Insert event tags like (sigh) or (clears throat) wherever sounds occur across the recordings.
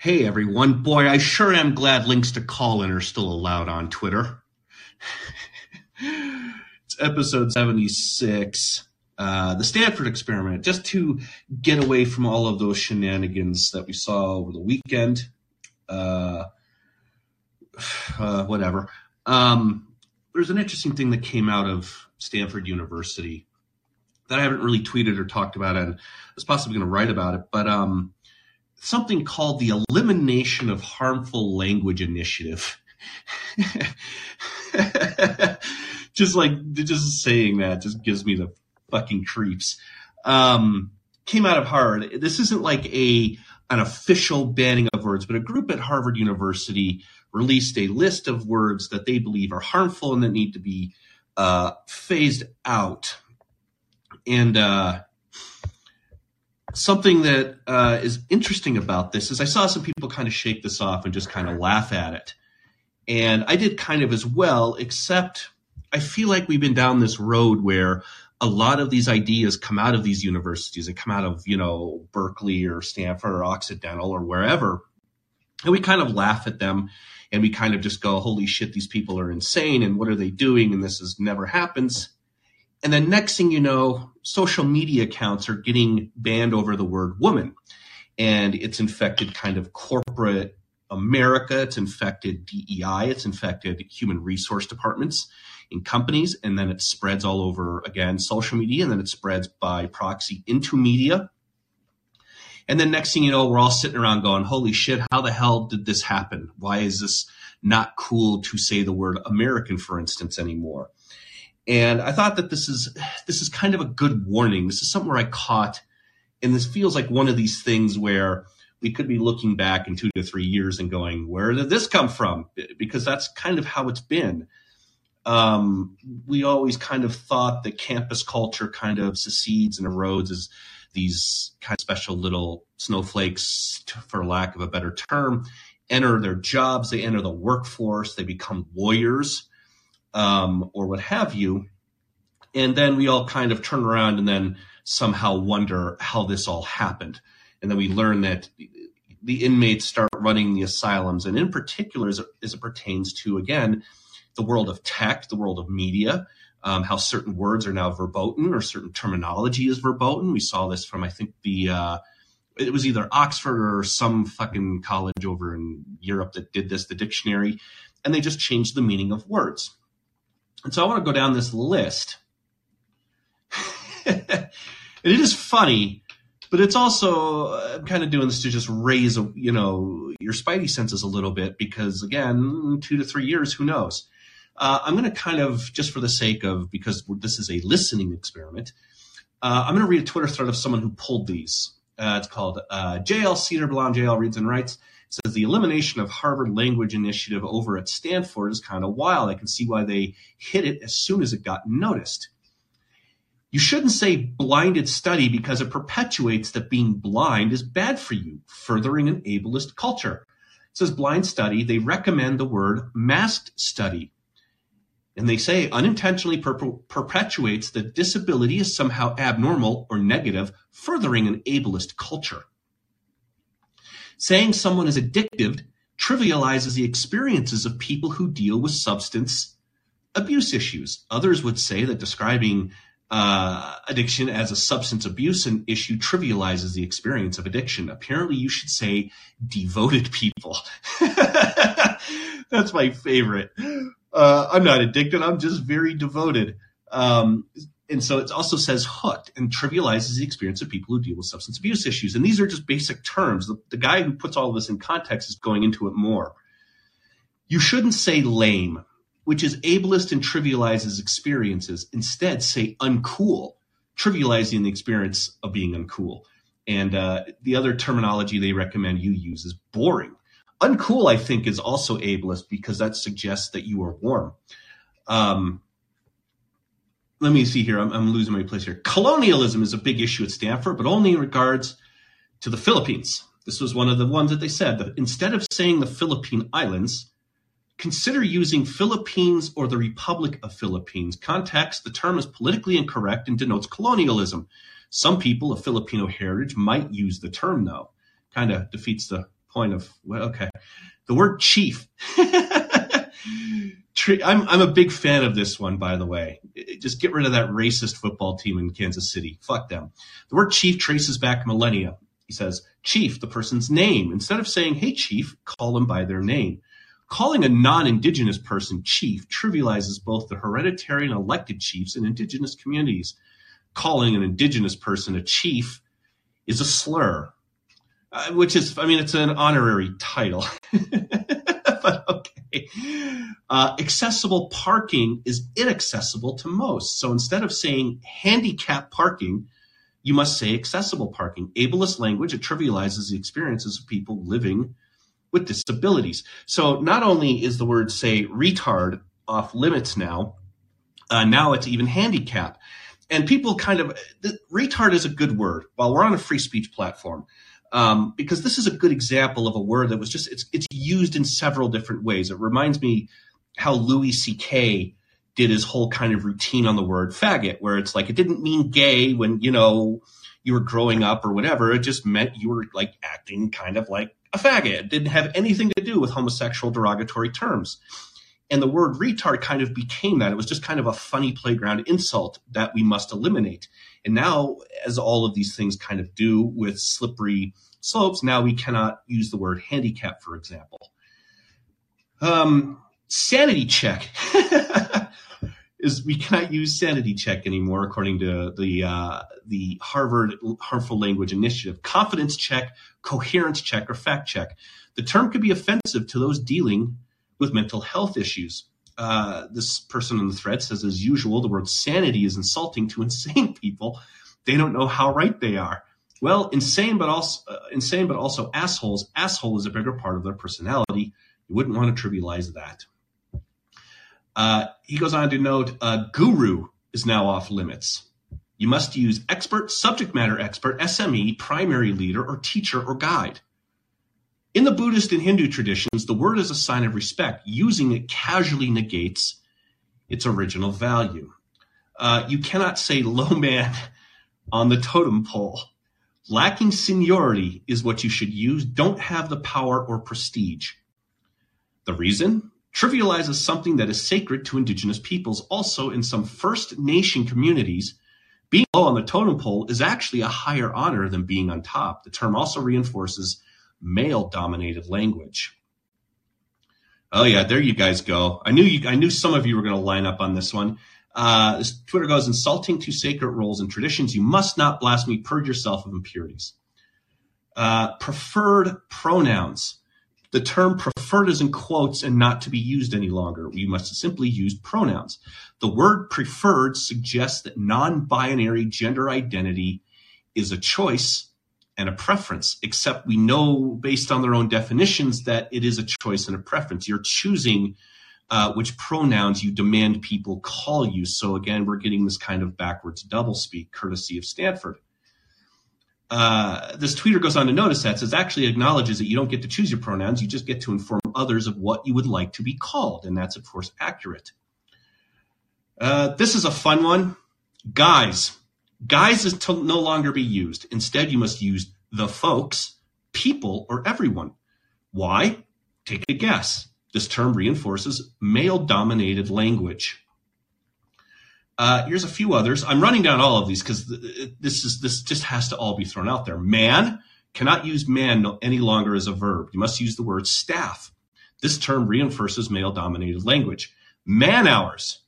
Hey everyone, boy, I sure am glad links to Callin are still allowed on Twitter. (laughs) it's episode 76, uh, the Stanford experiment, just to get away from all of those shenanigans that we saw over the weekend. Uh, (sighs) uh, whatever. Um, there's an interesting thing that came out of Stanford University that I haven't really tweeted or talked about, and I was possibly going to write about it, but um, something called the Elimination of Harmful Language Initiative. (laughs) just like just saying that just gives me the fucking creeps. Um, came out of Harvard. This isn't like a an official banning of words, but a group at Harvard University released a list of words that they believe are harmful and that need to be uh, phased out. And uh, something that uh, is interesting about this is I saw some people kind of shake this off and just kind of laugh at it. And I did kind of as well, except I feel like we've been down this road where a lot of these ideas come out of these universities. They come out of, you know, Berkeley or Stanford or Occidental or wherever. And we kind of laugh at them and we kind of just go, holy shit, these people are insane and what are they doing? And this has never happens. And then next thing you know, social media accounts are getting banned over the word woman. And it's infected kind of corporate America. It's infected DEI. It's infected human resource departments in companies. And then it spreads all over again, social media. And then it spreads by proxy into media. And then next thing you know, we're all sitting around going, holy shit, how the hell did this happen? Why is this not cool to say the word American, for instance, anymore? And I thought that this is this is kind of a good warning. This is something where I caught, and this feels like one of these things where we could be looking back in two to three years and going, where did this come from? Because that's kind of how it's been. Um, we always kind of thought that campus culture kind of secedes and erodes as these kind of special little snowflakes, for lack of a better term, enter their jobs, they enter the workforce, they become warriors um, or what have you. And then we all kind of turn around and then somehow wonder how this all happened. And then we learn that the inmates start running the asylums, and in particular, as it, as it pertains to, again, the world of tech, the world of media, um, how certain words are now verboten or certain terminology is verboten. We saw this from, I think, the. Uh, it was either Oxford or some fucking college over in Europe that did this, the dictionary, and they just changed the meaning of words. And so I want to go down this list. and (laughs) it is funny, but it's also I'm kind of doing this to just raise, you know, your spidey senses a little bit because again, two to three years, who knows? Uh, I'm going to kind of just for the sake of because this is a listening experiment. Uh, I'm going to read a Twitter thread of someone who pulled these. Uh, it's called uh, JL Cedar Blonde JL reads and writes says the elimination of Harvard language initiative over at Stanford is kind of wild. I can see why they hit it as soon as it got noticed. You shouldn't say blinded study because it perpetuates that being blind is bad for you, furthering an ableist culture. It says blind study, they recommend the word masked study. And they say unintentionally per- perpetuates that disability is somehow abnormal or negative, furthering an ableist culture. Saying someone is addictive trivializes the experiences of people who deal with substance abuse issues. Others would say that describing uh, addiction as a substance abuse an issue trivializes the experience of addiction. Apparently, you should say devoted people. (laughs) That's my favorite. Uh, I'm not addicted. I'm just very devoted. Um, and so it also says hooked and trivializes the experience of people who deal with substance abuse issues. And these are just basic terms. The, the guy who puts all of this in context is going into it more. You shouldn't say lame, which is ableist and trivializes experiences. Instead, say uncool, trivializing the experience of being uncool. And uh, the other terminology they recommend you use is boring. Uncool, I think, is also ableist because that suggests that you are warm. Um, let me see here. I'm, I'm, losing my place here. Colonialism is a big issue at Stanford, but only in regards to the Philippines. This was one of the ones that they said that instead of saying the Philippine Islands, consider using Philippines or the Republic of Philippines. Context, the term is politically incorrect and denotes colonialism. Some people of Filipino heritage might use the term, though. Kind of defeats the point of well, okay, the word chief. (laughs) I'm I'm a big fan of this one, by the way. Just get rid of that racist football team in Kansas City. Fuck them. The word chief traces back millennia. He says, chief, the person's name. Instead of saying, hey, chief, call them by their name. Calling a non-indigenous person chief trivializes both the hereditary and elected chiefs in indigenous communities. Calling an indigenous person a chief is a slur, uh, which is, I mean, it's an honorary title. (laughs) (laughs) but okay. Uh, accessible parking is inaccessible to most. So instead of saying handicap parking, you must say accessible parking. Ableist language, it trivializes the experiences of people living with disabilities. So not only is the word, say, retard off limits now, uh, now it's even handicap. And people kind of, retard is a good word while we're on a free speech platform. Um, because this is a good example of a word that was just, it's, it's used in several different ways. It reminds me how Louis C.K did his whole kind of routine on the word faggot, where it's like it didn't mean gay when, you know, you were growing up or whatever. It just meant you were like acting kind of like a faggot. It didn't have anything to do with homosexual derogatory terms. And the word retard kind of became that. It was just kind of a funny playground insult that we must eliminate. And now, as all of these things kind of do with slippery slopes, now we cannot use the word handicap, for example. Um, sanity check. (laughs) is we cannot use sanity check anymore, according to the uh, the Harvard Harmful Language Initiative. Confidence check, coherence check, or fact check. The term could be offensive to those dealing with mental health issues. Uh, this person in the thread says, as usual, the word sanity is insulting to (laughs) insane people. They don't know how right they are. Well, insane, but also uh, insane, but also assholes. Asshole is a bigger part of their personality. You wouldn't want to trivialize that. Uh, he goes on to note, uh, guru is now off limits. You must use expert, subject matter expert, SME, primary leader, or teacher or guide. In the Buddhist and Hindu traditions, the word is a sign of respect. Using it casually negates its original value. Uh, you cannot say low man on the totem pole. Lacking seniority is what you should use. Don't have the power or prestige. The reason? trivializes something that is sacred to indigenous peoples. Also, in some First Nation communities, being low on the totem pole is actually a higher honor than being on top. The term also reinforces male dominated language. Oh yeah, there you guys go. I knew you, I knew some of you were going to line up on this one. Uh, this Twitter goes insulting to sacred roles and traditions. You must not blaspheme. Purge yourself of impurities. Uh, preferred pronouns. The term preferred is in quotes and not to be used any longer. We must simply use pronouns. The word preferred suggests that non-binary gender identity is a choice and a preference, except we know based on their own definitions that it is a choice and a preference. You're choosing uh, which pronouns you demand people call you. So again, we're getting this kind of backwards doublespeak courtesy of Stanford uh, this tweeter goes on to notice that says actually acknowledges that you don't get to choose your pronouns. You just get to inform others of what you would like to be called. And that's, of course, accurate. Uh, this is a fun one. Guys. Guys is to no longer be used. Instead, you must use the folks, people, or everyone. Why? Take a guess. This term reinforces male dominated language. Uh, here's a few others. I'm running down all of these because this is this just has to all be thrown out there. Man cannot use man any longer as a verb. You must use the word staff. This term reinforces male dominated language. Man hours.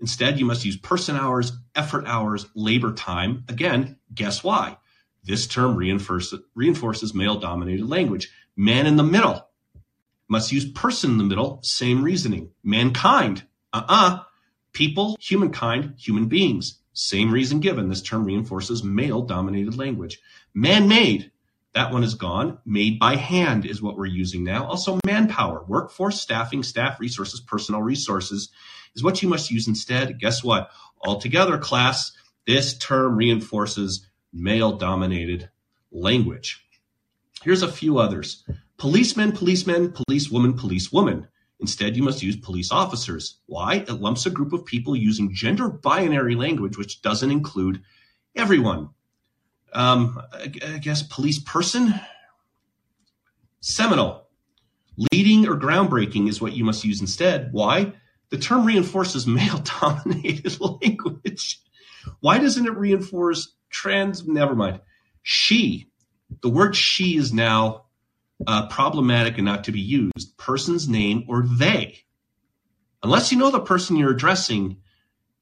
Instead, you must use person hours, effort hours, labor time. Again, guess why? This term reinforces, reinforces male dominated language. Man in the middle must use person in the middle. Same reasoning. Mankind. Uh uh-uh. uh People, humankind, human beings. Same reason given. This term reinforces male dominated language. Man made. That one is gone. Made by hand is what we're using now. Also, manpower, workforce, staffing, staff resources, personnel resources is what you must use instead. Guess what? Altogether, class, this term reinforces male dominated language. Here's a few others policeman, policeman, policewoman, policewoman. Instead, you must use police officers. Why? It lumps a group of people using gender binary language, which doesn't include everyone. Um, I guess police person. Seminal. Leading or groundbreaking is what you must use instead. Why? The term reinforces male dominated (laughs) language. Why doesn't it reinforce trans? Never mind. She. The word she is now uh, problematic and not to be used. Person's name or they. Unless you know the person you're addressing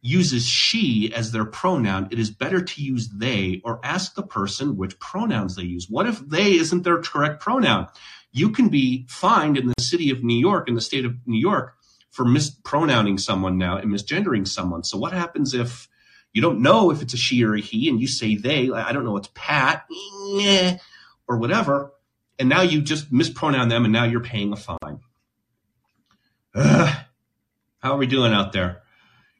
uses she as their pronoun, it is better to use they or ask the person which pronouns they use. What if they isn't their correct pronoun? You can be fined in the city of New York, in the state of New York, for mispronouncing someone now and misgendering someone. So what happens if you don't know if it's a she or a he and you say they? I don't know, it's Pat or whatever. And now you just mispronoun them and now you're paying a fine. How are we doing out there?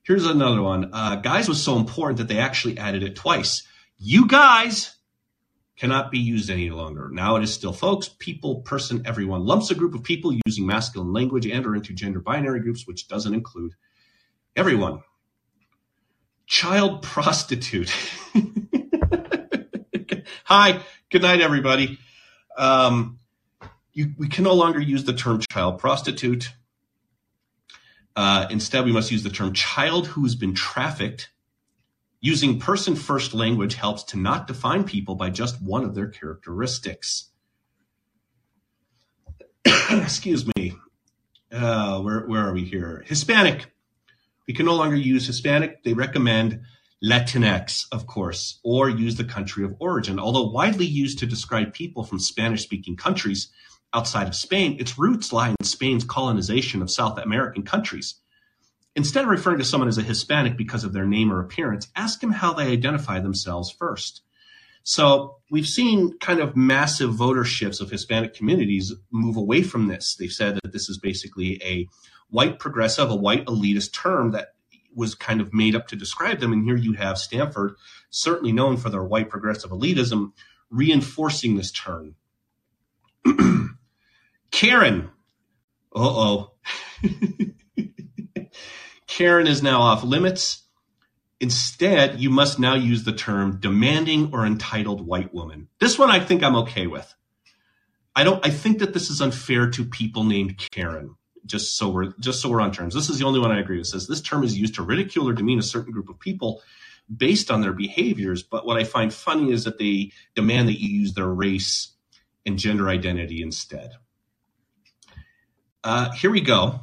Here's another one. Uh, guys was so important that they actually added it twice. You guys cannot be used any longer. Now it is still folks, people, person, everyone. Lumps a group of people using masculine language and or into gender binary groups, which doesn't include everyone. Child (laughs) prostitute. (laughs) Hi, good night, everybody. Um, you, we can no longer use the term child prostitute. Uh, instead, we must use the term child who has been trafficked. Using person first language helps to not define people by just one of their characteristics. (coughs) Excuse me. Uh, where, where are we here? Hispanic. We can no longer use Hispanic. They recommend Latinx, of course, or use the country of origin. Although widely used to describe people from Spanish speaking countries, outside of Spain, its roots lie in Spain's colonization of South American countries. Instead of referring to someone as a Hispanic because of their name or appearance, ask them how they identify themselves first. So we've seen kind of massive voter shifts of Hispanic communities move away from this. They've said that this is basically a white progressive, a white elitist term that was kind of made up to describe them. And here you have Stanford, certainly known for their white progressive elitism, reinforcing this term. (clears throat) Karen. Uh oh. (laughs) Karen is now off limits. Instead, you must now use the term demanding or entitled white woman. This one I think I'm okay with. I don't I think that this is unfair to people named Karen. Just so we're just so we're on terms. This is the only one I agree with. It says this term is used to ridicule or demean a certain group of people based on their behaviors. But what I find funny is that they demand that you use their race and gender identity instead. Uh, here we go.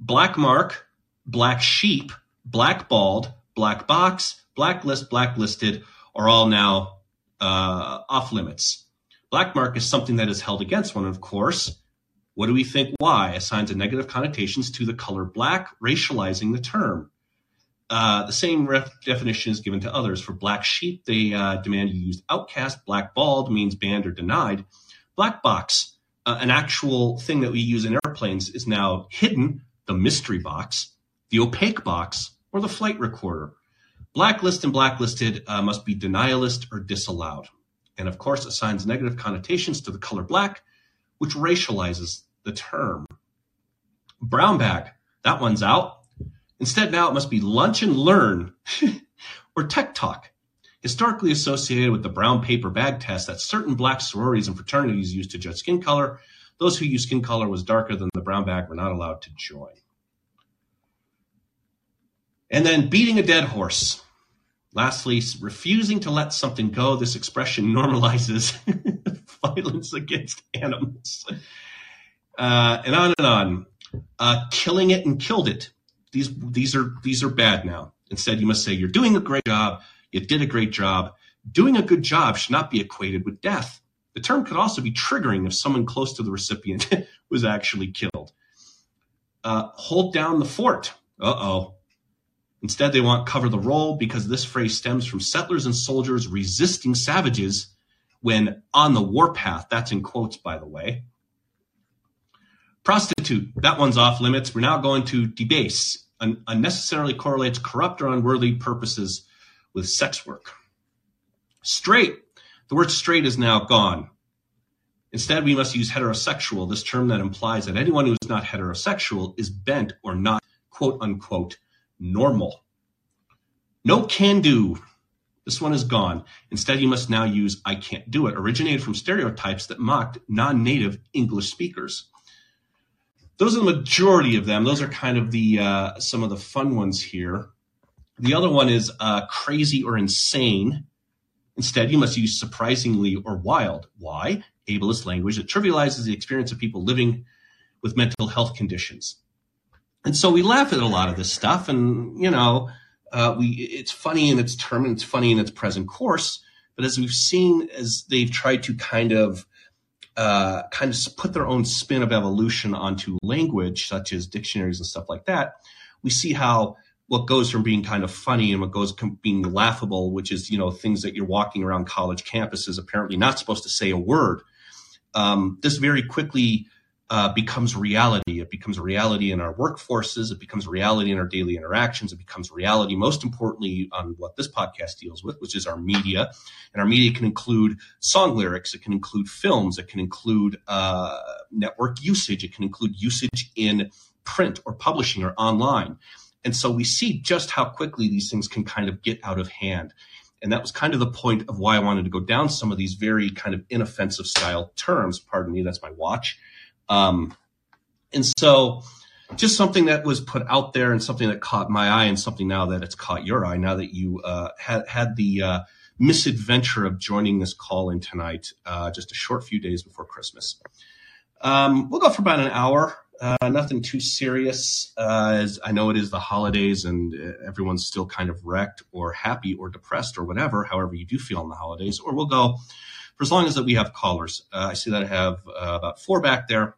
Black mark, black sheep, blackballed, black box, blacklist, blacklisted are all now uh, off limits. Black mark is something that is held against one, of course. What do we think why? Assigns a negative connotations to the color black, racializing the term. Uh, the same ref- definition is given to others. For black sheep, they uh, demand you use outcast. Blackballed means banned or denied. Black box uh, an actual thing that we use in airplanes is now hidden, the mystery box, the opaque box, or the flight recorder. Blacklist and blacklisted uh, must be deny list or disallowed. And of course, assigns negative connotations to the color black, which racializes the term. Brown bag, that one's out. Instead, now it must be lunch and learn (laughs) or tech talk historically associated with the brown paper bag test that certain black sororities and fraternities used to judge skin color. Those who used skin color was darker than the brown bag were not allowed to join. And then beating a dead horse. Lastly, refusing to let something go. This expression normalizes (laughs) violence against animals. Uh, and on and on. Uh, killing it and killed it. These these are these are bad now. Instead, you must say you're doing a great job. You did a great job. Doing a good job should not be equated with death. The term could also be triggering if someone close to the recipient (laughs) was actually killed. Uh, hold down the fort. Uh oh. Instead, they want cover the roll because this phrase stems from settlers and soldiers resisting savages when on the warpath. That's in quotes, by the way. Prostitute, that one's off limits. We're now going to debase, un- unnecessarily correlates corrupt or unworthy purposes with sex work. Straight, the word straight is now gone. Instead, we must use heterosexual, this term that implies that anyone who is not heterosexual is bent or not, quote unquote, normal. No can do. This one is gone. Instead, you must now use I can't do it, originated from stereotypes that mocked non native English speakers. Those are the majority of them. Those are kind of the uh, some of the fun ones here. The other one is uh, crazy or insane. Instead, you must use surprisingly or wild. Why? Ableist language that trivializes the experience of people living with mental health conditions. And so we laugh at a lot of this stuff, and you know, uh, we it's funny in its term and it's funny in its present course. But as we've seen, as they've tried to kind of uh, kind of put their own spin of evolution onto language, such as dictionaries and stuff like that, we see how what goes from being kind of funny and what goes from being laughable, which is you know things that you're walking around college campuses apparently not supposed to say a word. Um, this very quickly uh, becomes reality. It becomes reality in our workforces. It becomes reality in our daily interactions. It becomes reality, most importantly, on what this podcast deals with, which is our media. And our media can include song lyrics. It can include films. It can include uh, network usage. It can include usage in print or publishing or online. And so we see just how quickly these things can kind of get out of hand. And that was kind of the point of why I wanted to go down some of these very kind of inoffensive style terms. Pardon me, that's my watch um, and so just something that was put out there and something that caught my eye and something now that it's caught your eye now that you uh, had, had the uh, misadventure of joining this call in tonight, uh, just a short few days before Christmas. Um, we'll go for about an hour. Uh, nothing too serious, uh, as I know it is the holidays and uh, everyone's still kind of wrecked or happy or depressed or whatever, however you do feel in the holidays. Or we'll go for as long as that we have callers. Uh, I see that I have uh, about four back there.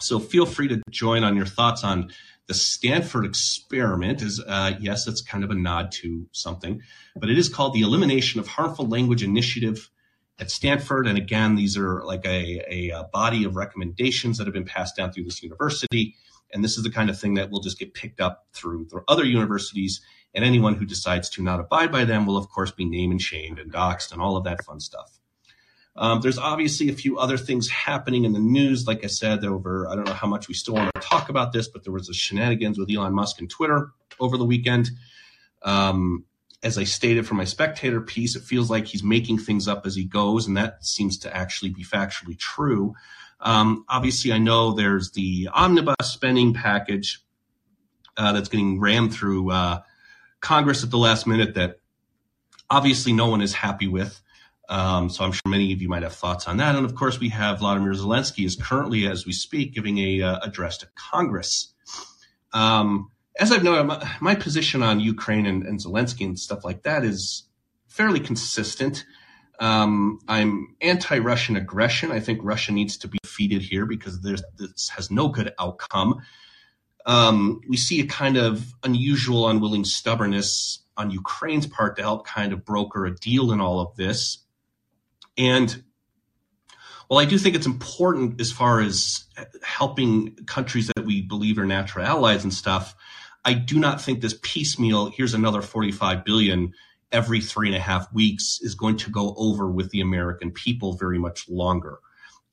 So feel free to join on your thoughts on the Stanford experiment. Is uh, yes, it's kind of a nod to something, but it is called the Elimination of Harmful Language Initiative at Stanford. And again, these are like a, a, body of recommendations that have been passed down through this university. And this is the kind of thing that will just get picked up through, through other universities. And anyone who decides to not abide by them will, of course, be name and shamed and doxxed and all of that fun stuff. Um, there's obviously a few other things happening in the news. Like I said, over I don't know how much we still want to talk about this, but there was a shenanigans with Elon Musk and Twitter over the weekend. Um, as I stated from my spectator piece, it feels like he's making things up as he goes, and that seems to actually be factually true. Um, obviously, I know there's the omnibus spending package uh, that's getting rammed through uh, Congress at the last minute that obviously no one is happy with. Um, so I'm sure many of you might have thoughts on that. And of course, we have Vladimir Zelensky is currently, as we speak, giving a uh, address to Congress. Um, as I've noted, my, my position on Ukraine and, and, Zelensky and stuff like that is fairly consistent. Um, I'm anti-Russian aggression. I think Russia needs to be defeated here because this has no good outcome. Um, we see a kind of unusual, unwilling stubbornness on Ukraine's part to help kind of broker a deal in all of this. And well, I do think it's important as far as helping countries that we believe are natural allies and stuff. I do not think this piecemeal, here's another 45 billion every three and a half weeks is going to go over with the American people very much longer.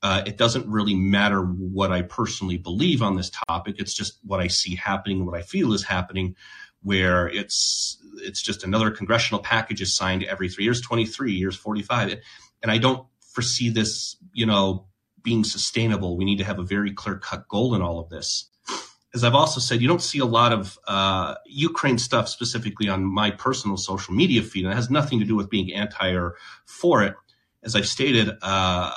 Uh, it doesn't really matter what I personally believe on this topic. It's just what I see happening, what I feel is happening, where it's it's just another congressional package is signed every three years, 23 years, 45 and I don't foresee this, you know, being sustainable. We need to have a very clear cut goal in all of this. As I've also said, you don't see a lot of uh, Ukraine stuff specifically on my personal social media feed, and it has nothing to do with being anti or for it. As I've stated, uh,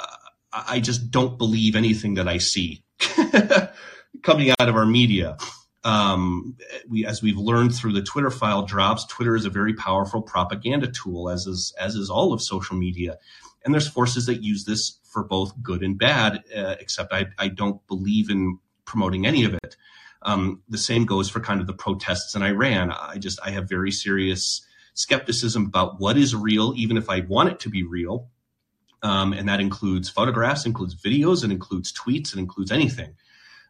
I just don't believe anything that I see (laughs) coming out of our media. Um, we, as we've learned through the Twitter file drops, Twitter is a very powerful propaganda tool, as is as is all of social media. And there's forces that use this for both good and bad, uh, except I, I don't believe in promoting any of it. Um, the same goes for kind of the protests in Iran. I just, I have very serious skepticism about what is real, even if I want it to be real. Um, and that includes photographs, includes videos, it includes tweets, it includes anything.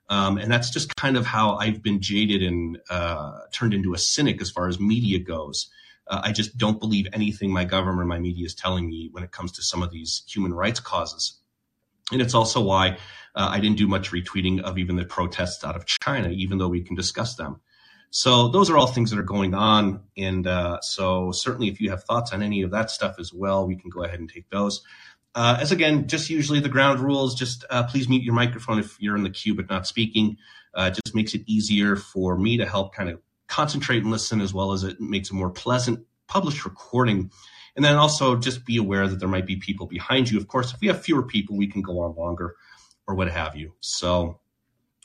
Um, and that's just kind of how I've been jaded and uh, turned into a cynic as far as media goes. Uh, I just don't believe anything my government my media is telling me when it comes to some of these human rights causes. And it's also why uh, I didn't do much retweeting of even the protests out of China, even though we can discuss them. So those are all things that are going on. And uh, so certainly if you have thoughts on any of that stuff as well, we can go ahead and take those. Uh, as again, just usually the ground rules, just uh, please mute your microphone if you're in the queue but not speaking. Uh, just makes it easier for me to help kind of concentrate and listen as well as it makes a more pleasant published recording. And then also just be aware that there might be people behind you. Of course, if we have fewer people, we can go on longer or what have you. So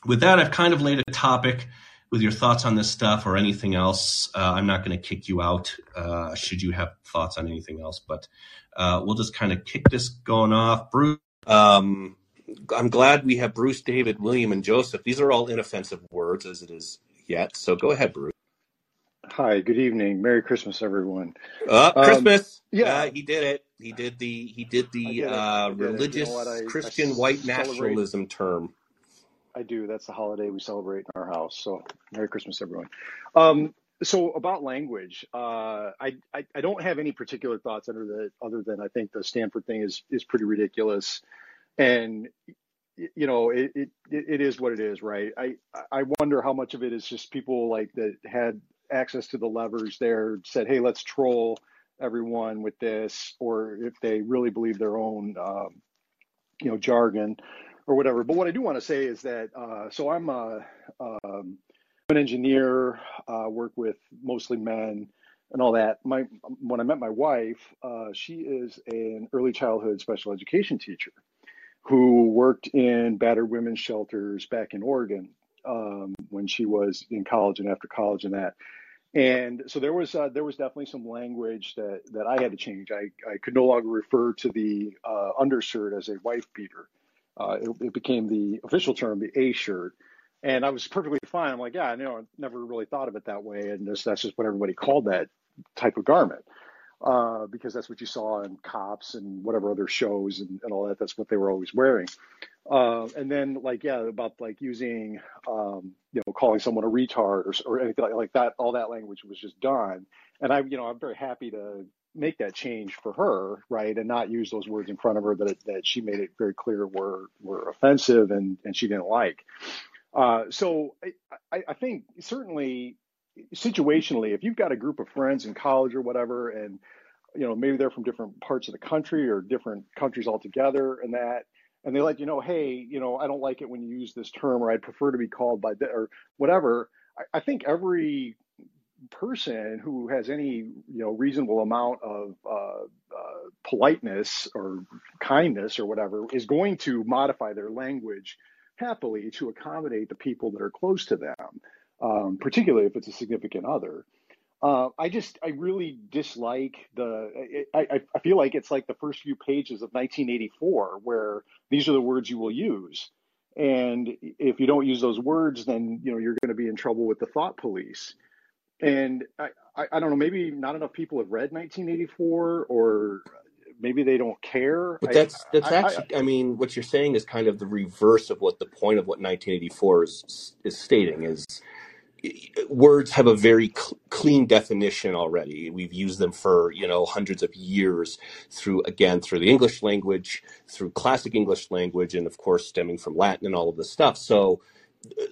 with that, I've kind of laid a topic with your thoughts on this stuff or anything else. Uh, I'm not going to kick you out uh, should you have thoughts on anything else, but uh, we'll just kind of kick this going off. Bruce, um, I'm glad we have Bruce, David, William, and Joseph. These are all inoffensive words as it is yet. So go ahead, Bruce. Hi, good evening. Merry Christmas, everyone. Uh, Christmas. Um, yeah, uh, he did it. He did the he did the did uh, religious you know I, Christian I white nationalism term. I do. That's the holiday we celebrate in our house. So Merry Christmas, everyone. Um, so about language, uh, I, I, I don't have any particular thoughts under the other than I think the Stanford thing is is pretty ridiculous, and you know it, it it is what it is, right? I I wonder how much of it is just people like that had access to the levers there said, hey, let's troll everyone with this, or if they really believe their own um, you know jargon or whatever. But what I do want to say is that uh, so I'm a, um, an engineer, uh, work with mostly men and all that. My when I met my wife, uh, she is an early childhood special education teacher who worked in battered women's shelters back in Oregon um, when she was in college and after college and that. And so there was uh, there was definitely some language that that I had to change. I, I could no longer refer to the uh, undershirt as a wife beater uh, it, it, became the official term, the A shirt. And I was perfectly fine. I'm like, yeah, I know, never really thought of it that way. And that's just what everybody called that type of garment. Uh, because that's what you saw in cops and whatever other shows and, and all that. That's what they were always wearing. Uh, and then like, yeah, about like using, um, you know, calling someone a retard or, or anything like, like that, all that language was just done. And I, you know, I'm very happy to make that change for her, right, and not use those words in front of her that that she made it very clear were were offensive and and she didn't like. Uh, so I, I think certainly situationally, if you've got a group of friends in college or whatever, and you know maybe they're from different parts of the country or different countries altogether, and that and they let you know, hey, you know, I don't like it when you use this term, or I'd prefer to be called by the, or whatever. I, I think every person who has any you know reasonable amount of uh, uh, politeness or kindness or whatever is going to modify their language happily to accommodate the people that are close to them, um, particularly if it's a significant other. Uh, I just I really dislike the I, I feel like it's like the first few pages of 1984 where these are the words you will use. And if you don't use those words, then you know you're going to be in trouble with the thought police and I, I, I, don't know maybe not enough people have read 1984 or maybe they don't care but that's that's I, actually I, mean what you're saying is kind of the reverse of what the point of what 1984 is is stating is words have a very cl- clean definition already. We've used them for you know hundreds of years through again through the english language through classic english language and of course stemming from latin and all of this stuff. So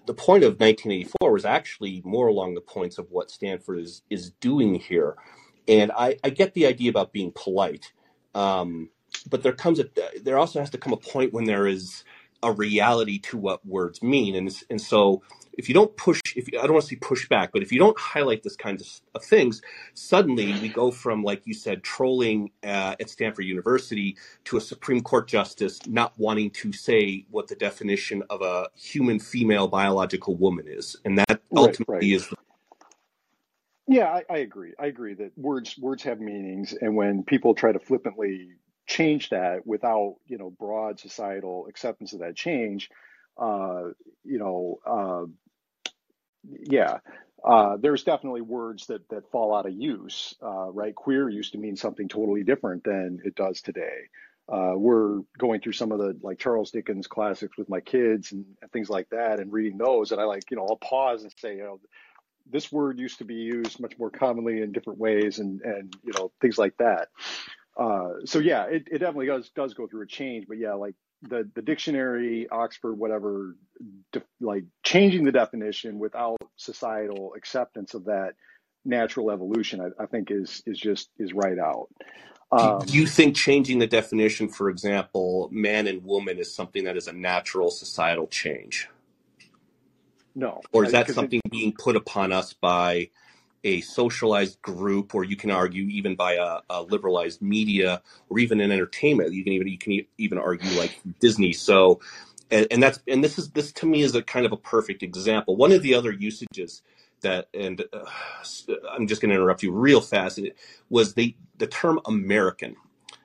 the point of 1984 was actually more along the points of what Stanford is is doing here, and I, I get the idea about being polite, um, but there comes a there also has to come a point when there is a reality to what words mean, and and so if you don't push, if you, I don't want to say push back, but if you don't highlight this kind of, of things, suddenly we go from, like you said, trolling uh, at Stanford University to a Supreme Court justice not wanting to say what the definition of a human female biological woman is, and that ultimately right, right. is. The- yeah, I, I agree. I agree that words words have meanings, and when people try to flippantly change that without you know broad societal acceptance of that change, uh, you know, uh, yeah, uh, there's definitely words that that fall out of use, uh, right? Queer used to mean something totally different than it does today. Uh, we're going through some of the like Charles Dickens classics with my kids and, and, things like that, and reading those, and I like you know I'll pause and say, you know, this word used to be used much more commonly in different ways, and and you know things like that. Uh, so yeah, it, it definitely does does go through a change, but yeah, like the the dictionary, Oxford, whatever, de, like changing the definition without societal acceptance of that natural evolution, I, I think is is just is right out. Um, do you think changing the definition, for example, man and woman, is something that is a natural societal change? No. Or is that something it, being put upon us by a socialized group, or you can argue even by a, a, liberalized media, or even in entertainment? You can even you can even argue like Disney. So, and, and that's and this is this to me is a kind of a perfect example. One of the other usages that, and uh, I'm just going to interrupt you real fast, was the the term American.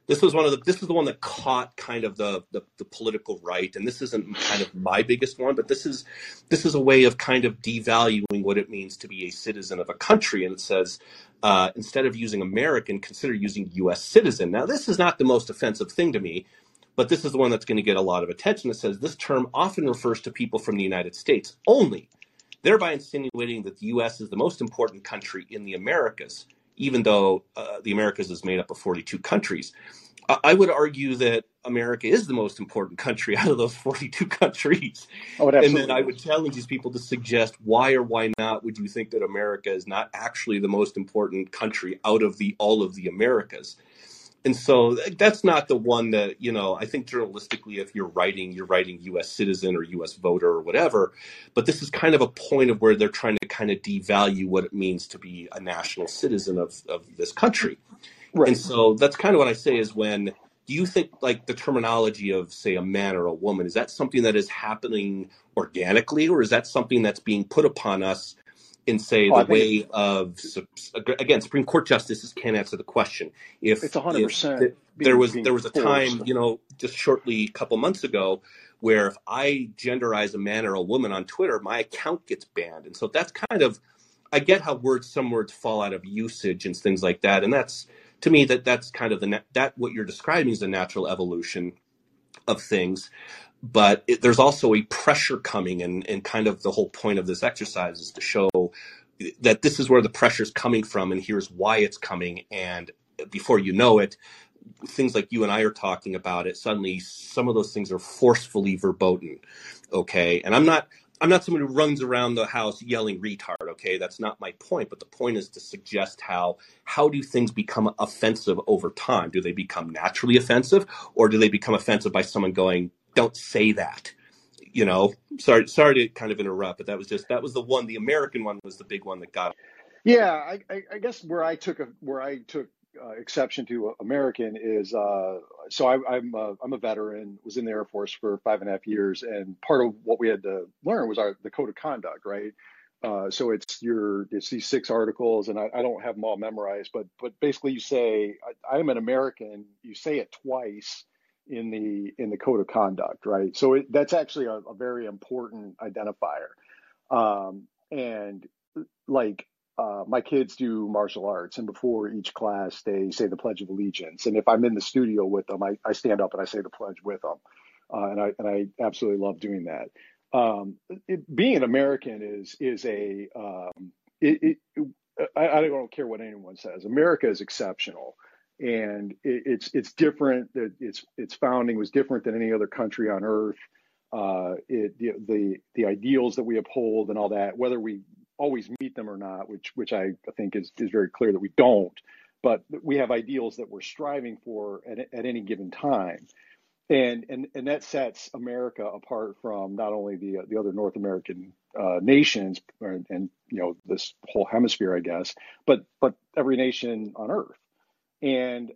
This was one of the this was the one that caught kind of the, the the political right, and this isn't kind of my biggest one, but this is this is a way of kind of devaluing what it means to be a citizen of a country, and it says. Uh, instead of using American, consider using U.S. citizen. Now, this is not the most offensive thing to me, but this is the one that's going to get a lot of attention. It says this term often refers to people from the United States only thereby insinuating that the U.S. is the most important country in the Americas, even though uh, the Americas is made up of 42 countries. I would argue that America is the most important country (laughs) out of those 42 countries. Oh, and then I would challenge these people to suggest why or why not would you think that America is not actually the most important country out of the all of the Americas? And so that's not the one that you know i think journalistically if you're writing you're writing us citizen or us voter or whatever but this is kind of a point of where they're trying to kind of devalue what it means to be a national citizen of, of this country right. and so that's kind of what i say is when do you think like the terminology of say a man or a woman is that something that is happening organically or is that something that's being put upon us in say oh, the way of again Supreme Court justices can't answer the question. If it's hundred percent, there was there was a time you know just shortly a couple months ago where if I genderize a man or a woman on Twitter, my account gets banned, and so that's kind of I get how words some words fall out of usage and things like that, and that's to me that that's kind of the that what you're describing is the natural evolution of things but it, there's also a pressure coming and, and kind of the whole point of this exercise is to show that this is where the pressure is coming from and here's why it's coming and before you know it things like you and i are talking about it suddenly some of those things are forcefully verboten okay? And i'm not i'm not someone who runs around the house yelling retard okay? That's not my point but the point is to suggest how how do things become offensive over time? Do they become naturally offensive or do they become offensive by someone going don't say that you know sorry sorry to kind of interrupt but that was just that was the one the american one was the big one that got yeah i, I guess where i took a where i took uh, exception to American is uh, so I, am a, I'm a veteran, was in the Air Force for five and a half years, and part of what we had to learn was our the code of conduct, right? Uh, so it's your it's these six articles, and I, I, don't have them all memorized, but but basically you say I, am an American, you say it twice, in the in the code of conduct, right? So it, that's actually a, a, very important identifier. Um, and like uh, my kids do martial arts, and before each class they say the Pledge of Allegiance. And if I'm in the studio with them, I, I stand up and I say the pledge with them, uh, and I and I absolutely love doing that. Um, it, being an American is is a um, it, I, I don't care what anyone says. America is exceptional and it, it's it's different. That Its its founding was different than any other country on earth. Uh, it, the, the the ideals that we uphold and all that, whether we always meet them or not, which which I, think is is very clear that we don't. But we have ideals that we're striving for at, at any given time, and and and that sets America apart from not only the the other North American uh, nations and, and you know this whole hemisphere, I guess, but but every nation on Earth. And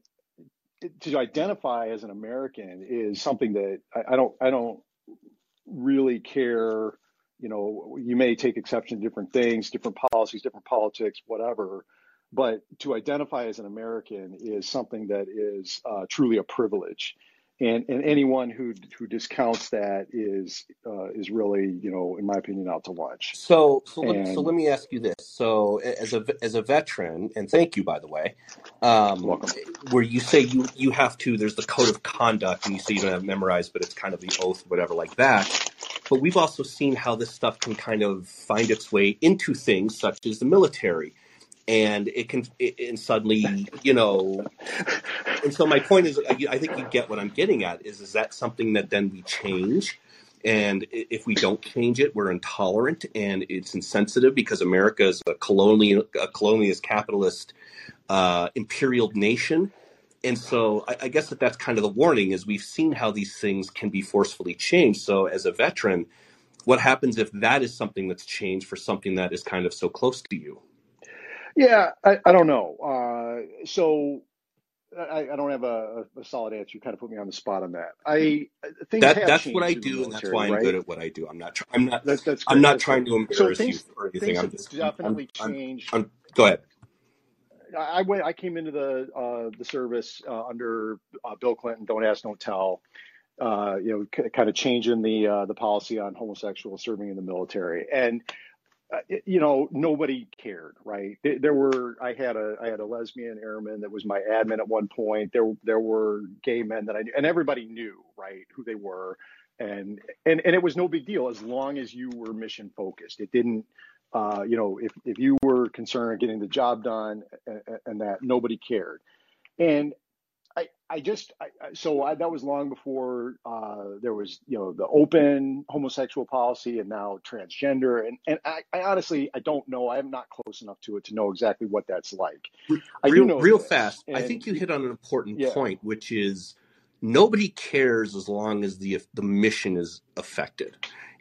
to identify as an American is something that I, I don't I don't really care. You know, you may take exception to different things, different policies, different politics, whatever. But to identify as an American is something that is uh, truly a privilege and and anyone who who discounts that is uh, is really you know in my opinion out to lunch. So so, and, let, so let me ask you this: so as a as a veteran, and thank you by the way, um, welcome. Where you say you you have to, there's the code of conduct, and you say you don't have memorized, but it's kind of the oath, whatever, like that. But we've also seen how this stuff can kind of find its way into things such as the military and it can it, and suddenly you know and so my point is I, I think you get what i'm getting at is is that something that then we change? And if we don't change it we're intolerant and it's insensitive because america is a colonial a colonialist capitalist uh, imperial nation. And so I, I guess that that's kind of the warning is we've seen how these things can be forcefully changed. So as a veteran what happens if that is something that's changed for something that is kind of so close to you Yeah, I, I don't know. Uh, so I, I don't have a, a solid answer. You kind of put me on the spot on that. I things that that's what i changed in the do and that's why i'm good at what i do i'm not i'm not That's that's i'm not That's trying great. to So embarrass you or anything things i'm just i'm i'm, definitely I'm, changed. I'm go ahead I went. I came into the uh, the service uh, under uh, Bill Clinton. Don't ask, don't tell. Uh, you know, k- kind of changing the uh, the policy on homosexuals serving in the military, and you know nobody cared, right? There, were. I had a I had a lesbian airman that was my admin at one point. There there were gay men that I knew, and everybody knew, right, who they were, and and and it was no big deal as long as you were mission focused. It didn't. Uh, you know, if, if you were concerned getting the job done and, and that nobody cared. And I, I just, I, I- so I, that was long before uh, there was, you know, the open homosexual policy and now transgender. And, and I, I honestly, I don't know. I'm not close enough to it to know exactly what that's like. I real know real this, fast i think you hit on an important yeah, point which is nobody cares as long as the the mission is affected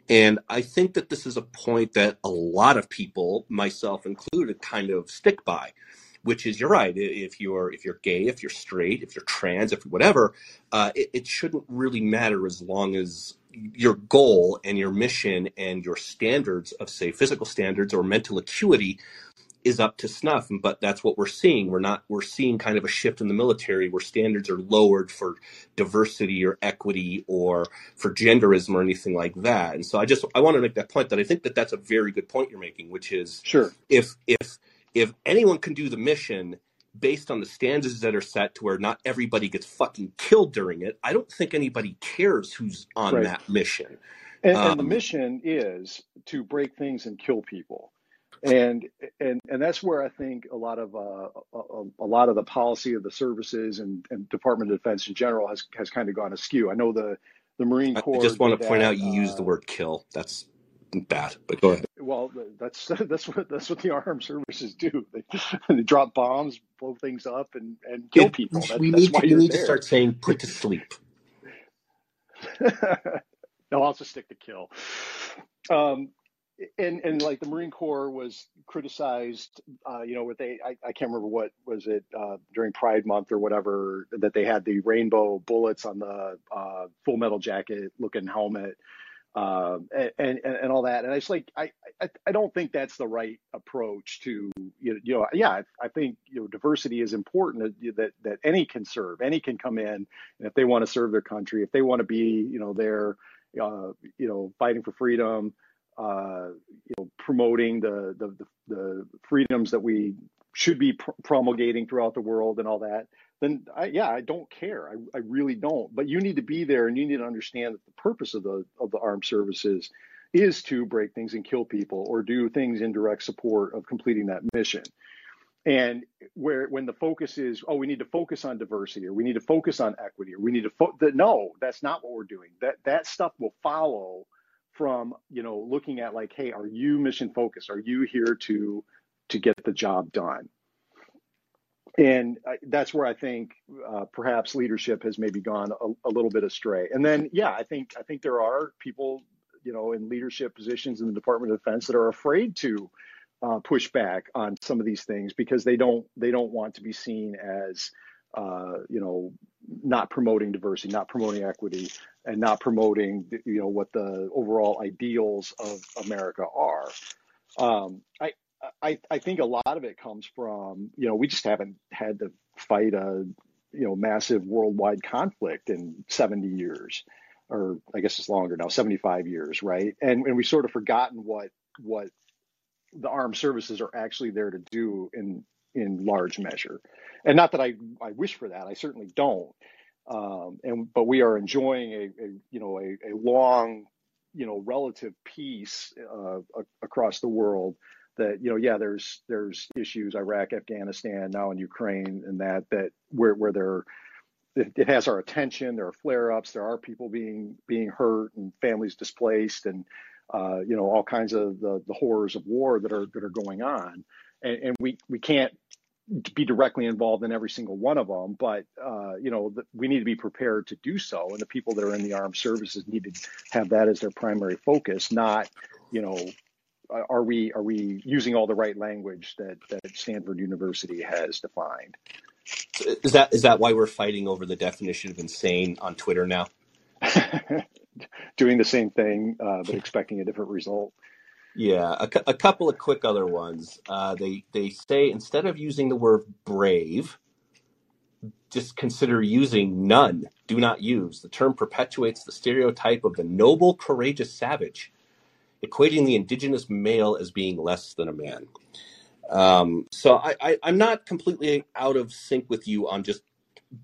and i think that this is a point that a lot of people myself included kind of stick by which is you're right if you're if you're gay if you're straight if you're trans if whatever uh, it, it shouldn't really matter as long as your goal and your mission and your standards of say physical standards or mental acuity is up to snuff. But that's what we're seeing. We're not we're seeing kind of a shift in the military where standards are lowered for diversity or equity or for genderism or anything like that. And so i just i want to make that point that i think that that's a very good point you're making which is sure. if if if anyone can do the mission based on the standards that are set to where not everybody gets fucking killed during it i don't think anybody cares who's on Right. that mission And, and the um mission is to break things and kill people. And and and that's where I think a lot of uh, a, a lot of the policy of the services and, and Department of Defense in general has has kind of gone askew. I know the the Marine i I just want to point that. out you used the Uh, word kill that's bad but go ahead well, that's (laughs) that's what that's what the armed services do. (laughs) They, (laughs) they drop bombs, blow things up, and and kill it, people. That we that's need why to we you're need to start saying put to sleep no, I'll just stick to kill. Um, and and like the Marine Corps was criticized, uh, you know, what they I, I can't remember what was it uh, during Pride Month or whatever that they had the rainbow bullets on the uh, Full Metal Jacket looking helmet um, and, and and all that. And I just like I, I I don't think that's the right approach to you know, you know yeah I, I think you know diversity is important that that that any can serve, any can come in, and if they want to serve their country, if they want to be you know there, uh, you know fighting for freedom, uh, you know promoting the the the, the freedoms that we should be pr- promulgating throughout the world and all that then I, yeah, I don't care. I, I really don't. But you need to be there, and you need to understand that the purpose of the of the armed services is to break things and kill people, or do things in direct support of completing that mission. And where when the focus is, oh, we need to focus on diversity, or we need to focus on equity, or we need to fo- the, no, that's not what we're doing. That that stuff will follow from you know looking at like, hey, are you mission focused? Are you here to to get the job done? And I, that's where I think uh, perhaps leadership has maybe gone a, a little bit astray. And then, yeah, I think I think there are people, you know, in leadership positions in the Department of Defense that are afraid to uh, push back on some of these things because they don't they don't want to be seen as, uh, you know, not promoting diversity, not promoting equity, and not promoting, you know, what the overall ideals of America are. Um, I, I, I think a lot of it comes from, you know, we just haven't had to fight a, you know, massive worldwide conflict in 70 years, or I guess it's longer now, 75 years, right? And and we sort of forgotten what what the armed services are actually there to do in in large measure. And not that I, I wish for that, I certainly don't. Um, and but we are enjoying a, a you know a, a long you know relative peace uh, across the world that you know yeah there's there's issues Iraq, Afghanistan, now in Ukraine, and that that where where there it, has our attention. There are flare ups. There are people being being hurt and families displaced, and uh, you know all kinds of the, the horrors of war that are that are going on, and, and we we can't be directly involved in every single one of them, but uh, you know the, we need to be prepared to do so, and the people that are in the armed services need to have that as their primary focus, not you know are we are we using all the right language that that Stanford University has defined? Is that is that why we're fighting over the definition of insane on Twitter now? (laughs) Doing the same thing, uh, but expecting a different result. Yeah, a, a couple of quick other ones. Uh, they they say instead of using the word brave, just consider using none. Do not use. The term perpetuates the stereotype of the noble, courageous savage, equating the indigenous male as being less than a man. Um, so I, I, I'm not completely out of sync with you on just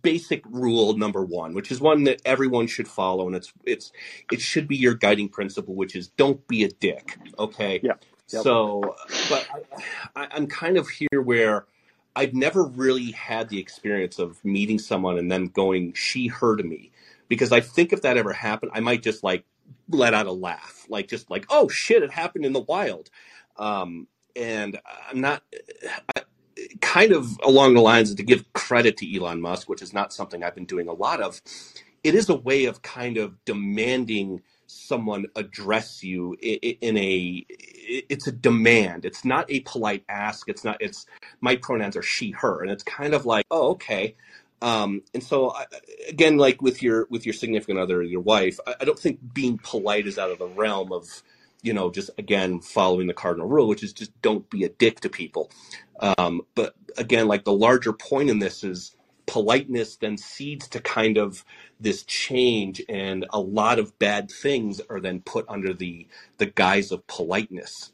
basic rule number one, which is one that everyone should follow, and it's it's it should be your guiding principle, which is don't be a dick. Okay. Yeah. Yep. So, but I, I, I'm kind of here where I've never really had the experience of meeting someone and then going she her to me, because I think if that ever happened, I might just like let out a laugh, like just like oh shit, it happened in the wild. Um, and I'm not I, kind of along the lines of to give credit to Elon Musk, which is not something I've been doing a lot of. It is a way of kind of demanding someone address you in a it's a demand it's not a polite ask it's not it's my pronouns are she her and it's kind of like oh okay um, and so I, again like with your with your significant other your wife I, I don't think being polite is out of the realm of you know, just again following the cardinal rule, which is just don't be a dick to people. Um, but again, like the larger point in this is politeness then seeds to kind of this change, and a lot of bad things are then put under the the guise of politeness,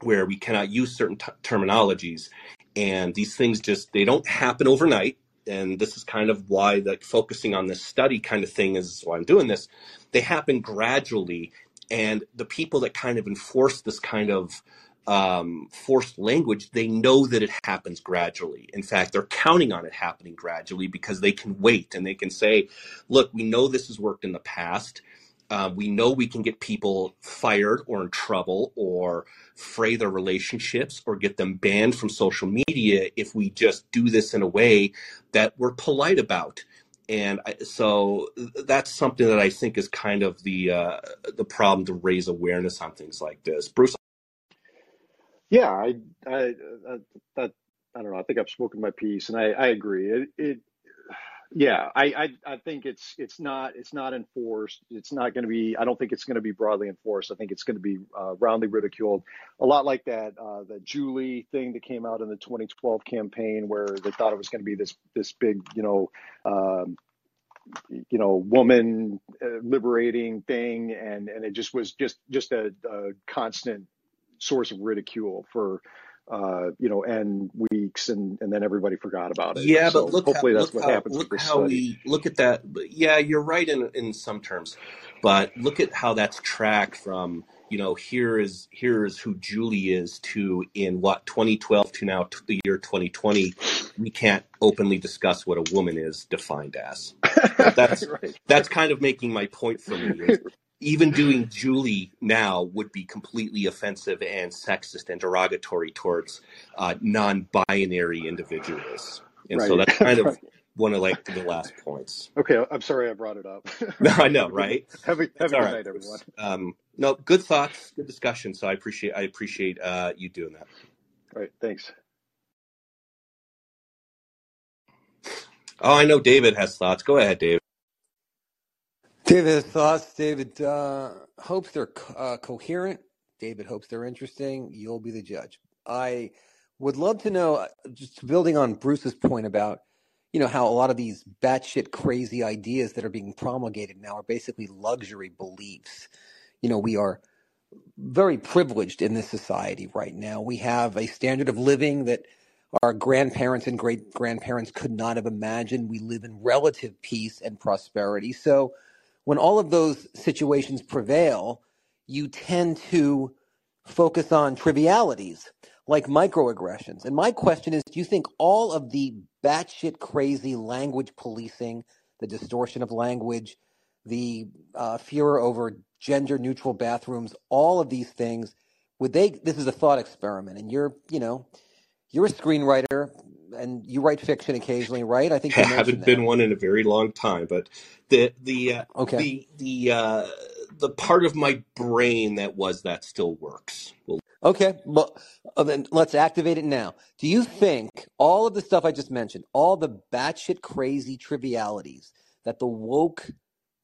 where we cannot use certain t- terminologies, and these things just they don't happen overnight. And this is kind of why like focusing on this study kind of thing is why I'm doing this. They happen gradually and the people that kind of enforce this kind of um, forced language, they know that it happens gradually. In fact, they're counting on it happening gradually because they can wait and they can say, look, we know this has worked in the past. Uh, we know we can get people fired or in trouble or fray their relationships or get them banned from social media if we just do this in a way that we're polite about and I, so that's something that I think is kind of the uh, the problem to raise awareness on things like this. Bruce, yeah, I, I, I, that, I don't know. I think I've spoken my piece, and I, I agree. It, it yeah, I, I, I think it's it's not it's not enforced. It's not going to be. I don't think it's going to be broadly enforced. I think it's going to be uh, roundly ridiculed. A lot like that uh, the Julie thing that came out in the 2012 campaign, where they thought it was going to be this this big, you know. Um, you know, woman uh, liberating thing, and and it just was just just a, a constant source of ridicule for uh, you know, and weeks, and and then everybody forgot about it. Yeah, so but look, hopefully how, that's look what how, happens. Look how we look at that. Yeah, you're right in in some terms, but look at how that's tracked from you know here is here is who Julie is to in what 2012 to now to the year 2020. We can't openly discuss what a woman is defined as. (laughs) But that's right. that's kind of making my point for me. Even doing Julie now would be completely offensive and sexist and derogatory towards uh, non-binary individuals. And right. so that's (laughs) kind of one of like the last points. Okay, I'm sorry I brought it up. (laughs) no, I know, (laughs) right? have a, have a good right. night, everyone. Um, no, good thoughts, good discussion. So I appreciate I appreciate uh, you doing that. All right, thanks. Oh, I know David has thoughts. Go ahead, David. David thoughts. David uh, hopes they're uh, coherent. David hopes they're interesting. You'll be the judge. I would love to know, uh, just building on Bruce's point about, you know, how a lot of these batshit crazy ideas that are being promulgated now are basically luxury beliefs. You know, we are very privileged in this society right now. We have a standard of living that our grandparents and great grandparents could not have imagined. We live in relative peace and prosperity. So, when all of those situations prevail, you tend to focus on trivialities like microaggressions. And my question is do you think all of the batshit crazy language policing, the distortion of language, the uh, furor over gender neutral bathrooms, all of these things, would they, this is a thought experiment, and you're, you know, you're a screenwriter and you write fiction occasionally, right? I think (laughs) I haven't been that. one in a very long time, but the the uh, Okay. the the uh, the part of my brain that was that still works. Well, Okay. Well, uh, then let's activate it now. Do you think all of the stuff I just mentioned, all the batshit crazy trivialities that the woke,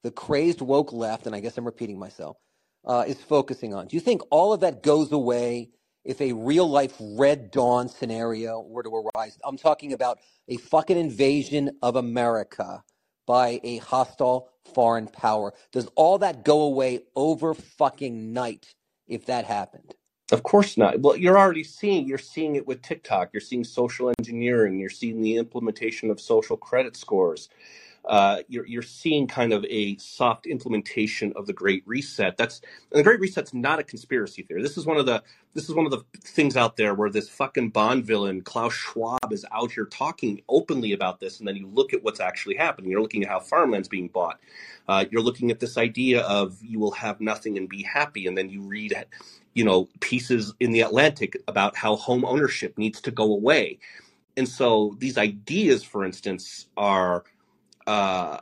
the crazed woke left, and I guess I'm repeating myself, uh, is focusing on, do you think all of that goes away if a real life Red Dawn scenario were to arise? I'm talking about a fucking invasion of America by a hostile foreign power. Does all that go away over fucking night if that happened? of course not. Well, you're already seeing you're seeing it with TikTok. You're seeing social engineering. You're seeing the implementation of social credit scores. Uh, you're you're seeing kind of a soft implementation of the Great Reset. That's and the Great Reset's not a conspiracy theory. This is one of the this is one of the things out there where this fucking Bond villain Klaus Schwab is out here talking openly about this, and then you look at what's actually happening. You're looking at how farmland's being bought. Uh, you're looking at this idea of you will have nothing and be happy, and then you read, you know, pieces in the Atlantic about how home ownership needs to go away. And so these ideas, for instance, are uh,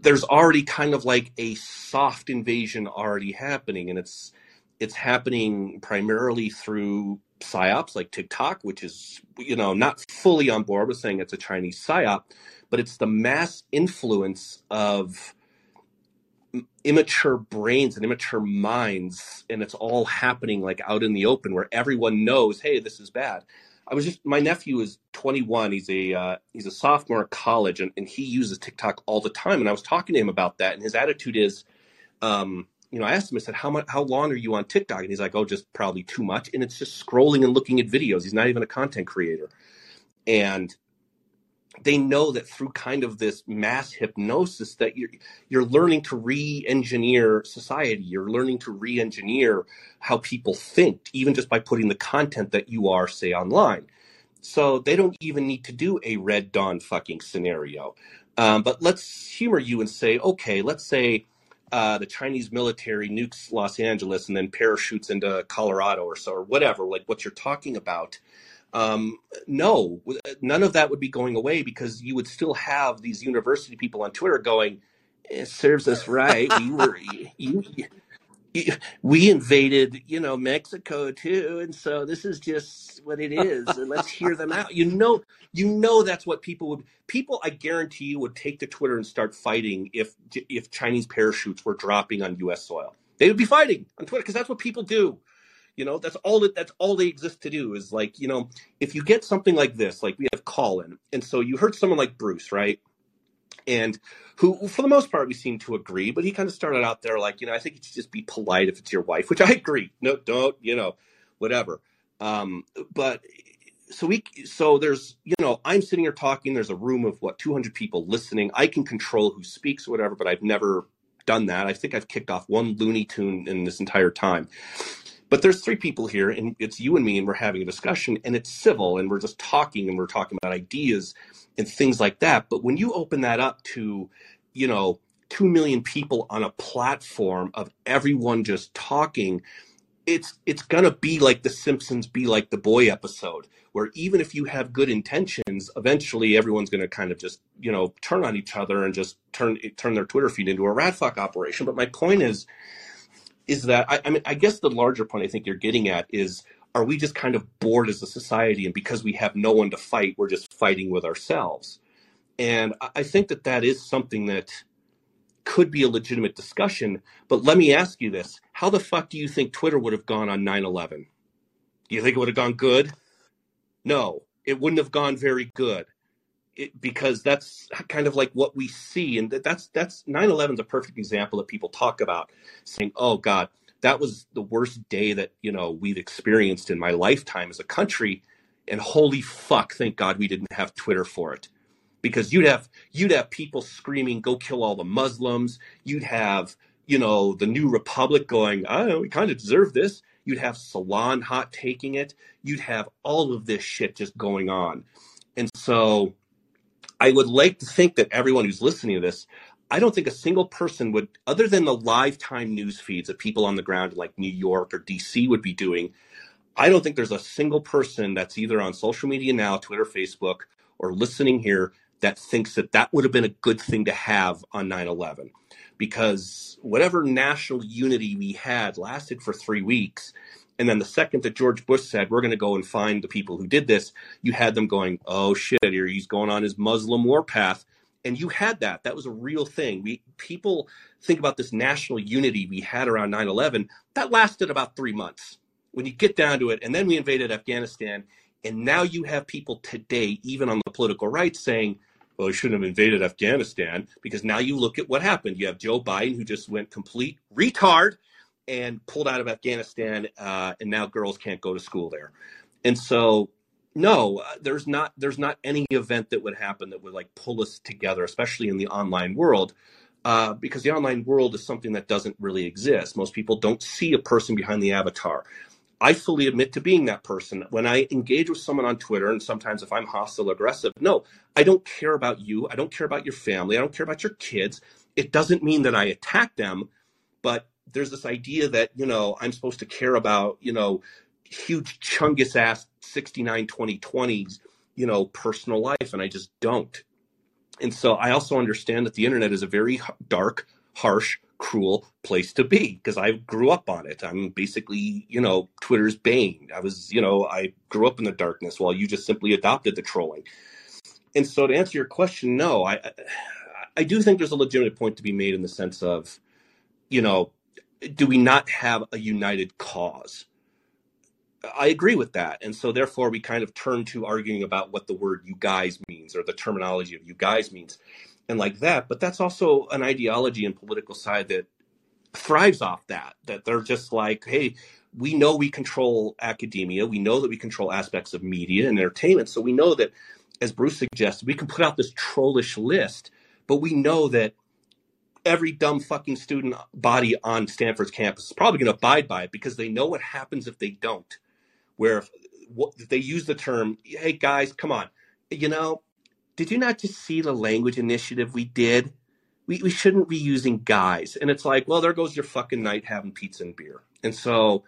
there's already kind of like a soft invasion already happening, and it's it's happening primarily through psyops like TikTok, which is you know not fully on board with saying it's a Chinese psyop, but it's the mass influence of immature brains and immature minds and it's all happening like out in the open where everyone knows hey this is bad i was just my nephew is 21 he's a uh, he's a sophomore at college and, and he uses tiktok all the time. And i was talking to him about that and his attitude is um you know i asked him i said how much how long are you on tiktok? And he's like oh just probably too much. And it's just scrolling and looking at videos. He's not even a content creator. And they know that through kind of this mass hypnosis that you're you're learning to re-engineer society. You're learning to re-engineer how people think even just by putting the content that you are say online. So they don't even need to do a red dawn fucking scenario. Um, but let's humor you and say okay let's say uh, the chinese military nukes los angeles and then parachutes into colorado or so or whatever like what you're talking about um, no, none of that would be going away because you would still have these university people on Twitter going, "It serves us right. We were you, you, we invaded, you know, Mexico too, and so this is just what it is. And let's hear them out. You know, you know that's what people would. People, I guarantee you, would take to Twitter and start fighting if if Chinese parachutes were dropping on U.S. soil. They would be fighting on Twitter because that's what people do. You know, that's all that that's all they exist to do is like, you know, if you get something like this, like we have Callin, and so you heard someone like Bruce, right? And who, for the most part, we seem to agree, but he kind of started out there like, you know, I think you should just be polite if it's your wife, which I agree. No, don't, you know, whatever. Um, but so we, so there's, you know, I'm sitting here talking. There's a room of what 200 people listening. I can control who speaks or whatever, but I've never done that. I think I've kicked off one Looney Tune in this entire time. But there's three people here, and it's you and me, and we're having a discussion, and it's civil, and we're just talking, and we're talking about ideas and things like that. But when you open that up to, you know, two million people on a platform of everyone just talking, it's it's gonna be like the Simpsons, be like the boy episode, where even if you have good intentions, eventually everyone's gonna kind of just you know turn on each other and just turn turn their Twitter feed into a rat fuck operation. But my point is is that I, I mean I guess the larger point I think you're getting at is are we just kind of bored as a society and because we have no one to fight we're just fighting with ourselves? And I I think that that is something that could be a legitimate discussion but let me ask you this. How the fuck do you think Twitter would have gone on 9/11 do you think it would have gone good? No it wouldn't have gone very good it, because that's kind of like what we see and that, that's that's 9/11 is a perfect example that people talk about saying oh god that was the worst day that you know we've experienced in my lifetime as a country and holy fuck thank god we didn't have Twitter for it because you'd have you'd have people screaming go kill all the muslims you'd have you know the new republic going i know we kind of deserve this You'd have Salon hot taking it. You'd have all of this shit just going on. And so I would like to think that everyone who's listening to this, I don't think a single person would, other than the lifetime news feeds that people on the ground like New York or DC would be doing, I don't think there's a single person that's either on social media now, Twitter, Facebook, or listening here that thinks that that would have been a good thing to have on 9 11. Because whatever national unity we had lasted for three weeks. And then the second that George Bush said, we're going to go and find the people who did this, you had them going, oh shit, here he's going on his Muslim warpath and you had that. That was a real thing. We people think about this national unity we had around 9-11 that lasted about three months when you get down to it. And then we invaded afghanistan. And now you have people today even on the political right saying well we shouldn't have invaded afghanistan because now you look at what happened. You have joe biden who just went complete retard and pulled out of afghanistan uh, and now girls can't go to school there and so no, there's not there's not any event that would happen that would like pull us together, especially in the online world, uh, because the online world is something that doesn't really exist. Most people don't see a person behind the avatar. I fully admit to being that person. When I engage with someone on Twitter, and sometimes if I'm hostile, aggressive, no, I don't care about you. I don't care about your family. I don't care about your kids. It doesn't mean that I attack them, but there's this idea that you know I'm supposed to care about you know huge chungus ass 69 2020s, you know, personal life. And I just don't. And so I also understand that the internet is a very dark, harsh, cruel place to be because I grew up on it. I'm basically, you know, Twitter's bane. I was, you know, I grew up in the darkness while you just simply adopted the trolling. And so to answer your question, no, I I do think there's a legitimate point to be made in the sense of, you know, do we not have a united cause? I agree with that. And so therefore we kind of turn to arguing about what the word you guys means or the terminology of you guys means and like that. But that's also an ideology and political side that thrives off that, that they're just like, hey, we know we control academia. We know that we control aspects of media and entertainment. So we know that, as Bruce suggested, we can put out this trollish list, but we know that every dumb fucking student body on Stanford's campus is probably going to abide by it because they know what happens if they don't where what, they use the term, hey guys, come on, you know, did you not just see the language initiative we did? We, we shouldn't be using guys. And it's like, well, there goes your fucking night having pizza and beer. And so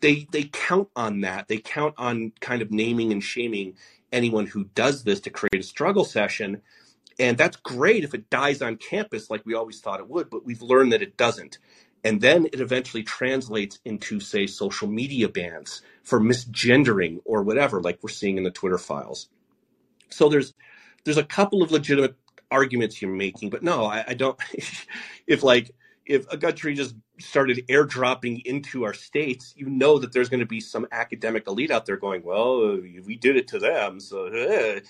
they they count on that. They count on kind of naming and shaming anyone who does this to create a struggle session. And that's great if it dies on campus like we always thought it would, but we've learned that it doesn't. And then it eventually translates into, say, social media bans for misgendering or whatever, like we're seeing in the Twitter files. So there's there's a couple of legitimate arguments you're making, but no, I, I don't. (laughs) if like if a country just started airdropping into our states, you know that there's going to be some academic elite out there going, "Well, we did it to them," so. Eh.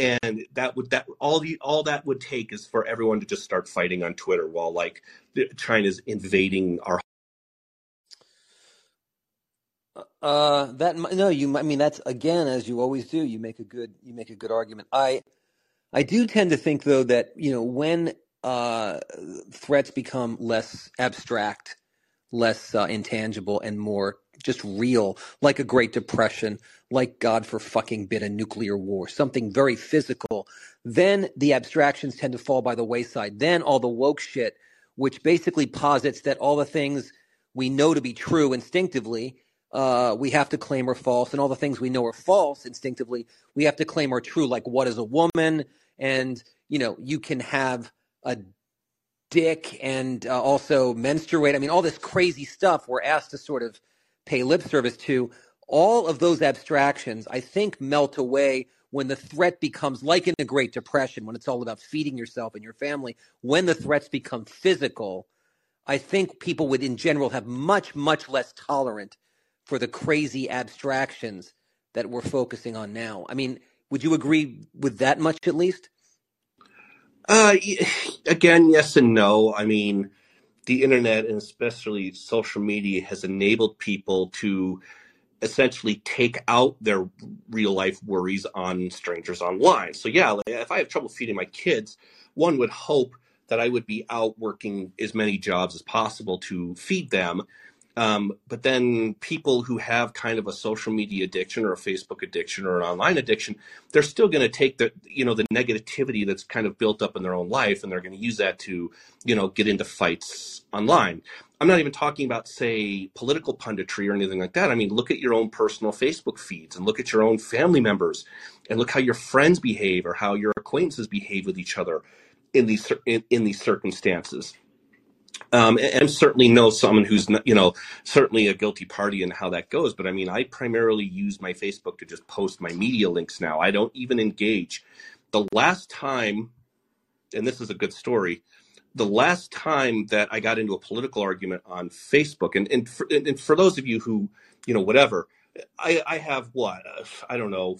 And that would that all the all that would take is for everyone to just start fighting on Twitter while like China's invading our Uh, that no, you. I mean, that's again, as you always do. You make a good, you make a good argument. I, I do tend to think though that you know when uh, threats become less abstract, less uh, intangible, and more just real, like a Great Depression, like God for fucking bit a nuclear war, something very physical, then the abstractions tend to fall by the wayside. Then all the woke shit, which basically posits that all the things we know to be true instinctively uh, we have to claim are false, and all the things we know are false instinctively, we have to claim are true, like what is a woman, and you know, you can have a dick and uh, also menstruate. I mean, all this crazy stuff we're asked to sort of pay lip service to. All of those abstractions, I think, melt away when the threat becomes like in the Great Depression, when it's all about feeding yourself and your family. When the threats become physical, I think people would, in general, have much, much less tolerant for the crazy abstractions that we're focusing on now. I mean, would you agree with that much at least? Uh, (sighs) again, yes and no. I mean, the internet and especially social media has enabled people to essentially take out their real life worries on strangers online. So yeah, if I have trouble feeding my kids, one would hope that I would be out working as many jobs as possible to feed them Um, but then people who have kind of a social media addiction or a Facebook addiction or an online addiction, they're still going to take the you know the negativity that's kind of built up in their own life, and they're going to use that to you know get into fights online. I'm not even talking about say political punditry or anything like that. I mean, look at your own personal Facebook feeds and look at your own family members, and look how your friends behave or how your acquaintances behave with each other in these in, in these circumstances um, and, certainly know someone who's not, you know certainly a guilty party and how that goes. But I mean, I primarily use my Facebook to just post my media links now. I don't even engage. The last time, and this is a good story. The last time that I got into a political argument on Facebook, and and for, and for those of you who you know whatever, I, I have what I don't know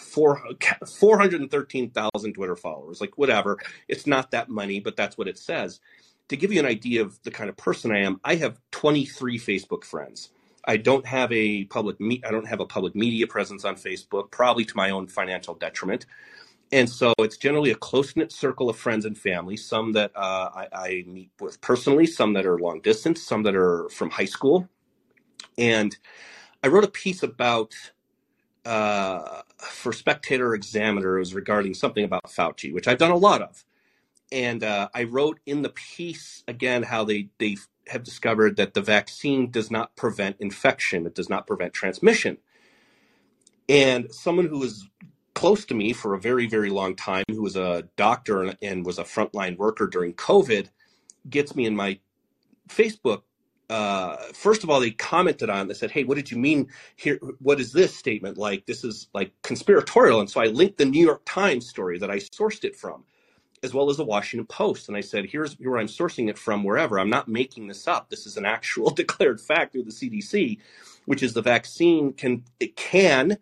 four 413,000 Twitter followers, like whatever. It's not that many, but that's what it says to give you an idea of the kind of person I am, I have 23 Facebook friends. I don't have a public me- I don't have a public media presence on Facebook, probably to my own financial detriment. And so it's generally a close knit circle of friends and family. Some that uh, I, I meet with personally, some that are long distance, some that are from high school. And I wrote a piece about uh, for Spectator Examiner. It was regarding something about Fauci, which I've done a lot of and uh, I wrote in the piece again how they they have discovered that the vaccine does not prevent infection, it does not prevent transmission. And someone who was close to me for a very very long time, who was a doctor and, was a frontline worker during COVID, gets me in my Facebook. Uh, first of all, they commented on. They said, "Hey, what did you mean here? What is this statement like? This is like conspiratorial." And so I linked the New York Times story that I sourced it from as well as the Washington Post. And I said, here's where I'm sourcing it from, wherever. I'm not making this up. This is an actual (laughs) declared fact through the CDC, which is the vaccine can, it can,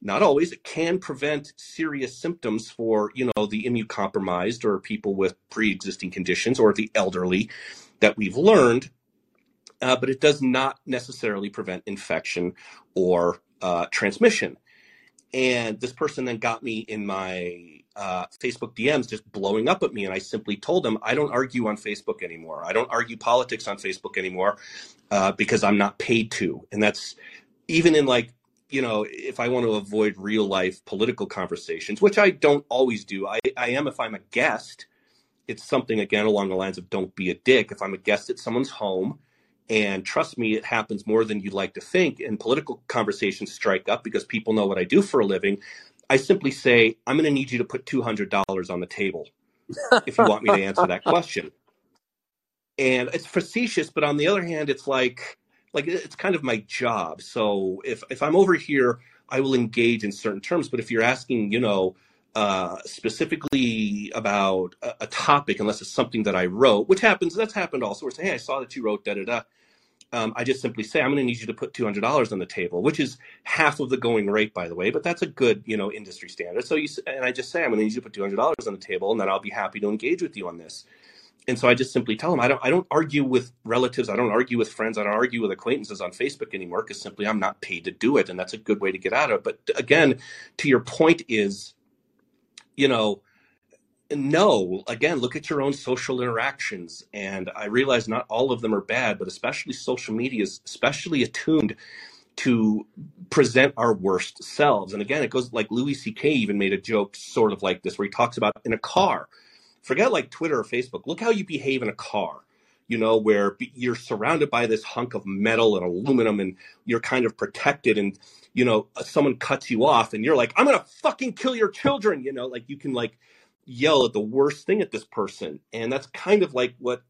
not always, it can prevent serious symptoms for, you know, the immunocompromised or people with pre-existing conditions or the elderly that we've learned. Uh, but it does not necessarily prevent infection or uh, transmission. And this person then got me in my uh, Facebook DMs just blowing up at me. And I simply told them, I don't argue on Facebook anymore. I don't argue politics on Facebook anymore uh, because I'm not paid to. And that's even in like, you know, if I want to avoid real life political conversations, which I don't always do, I, I am if I'm a guest. It's something, again, along the lines of don't be a dick. If I'm a guest at someone's home, and trust me, it happens more than you'd like to think. And political conversations strike up because people know what I do for a living. I simply say, I'm going to need you to put $200 on the table if you want me to answer that question. And it's facetious, but on the other hand, it's like, like it's kind of my job. So if, if I'm over here, I will engage in certain terms. But if you're asking, you know, uh, specifically about a, a, topic, unless it's something that I wrote, which happens, that's happened also. Where say, hey, I saw that you wrote da da da um, I just simply say, I'm going to need you to put $200 on the table, which is half of the going rate, by the way, but that's a good, you know, industry standard. So you, and I just say, I'm going to need you to put $200 on the table and then I'll be happy to engage with you on this. And so I just simply tell them, I don't, I don't argue with relatives. I don't argue with friends. I don't argue with acquaintances on Facebook anymore because simply I'm not paid to do it. And that's a good way to get out of it. But again, to your point is, you know, no. Again look at your own social interactions. And i realize not all of them are bad but especially social media is especially attuned to present our worst selves. And again it goes like louis ck even made a joke sort of like this where he talks about in a car. Forget like twitter or facebook. Look how you behave in a car you know where you're surrounded by this hunk of metal and aluminum and you're kind of protected and you know someone cuts you off and you're like i'm gonna fucking kill your children you know like you can like yell at the worst thing at this person. And that's kind of like what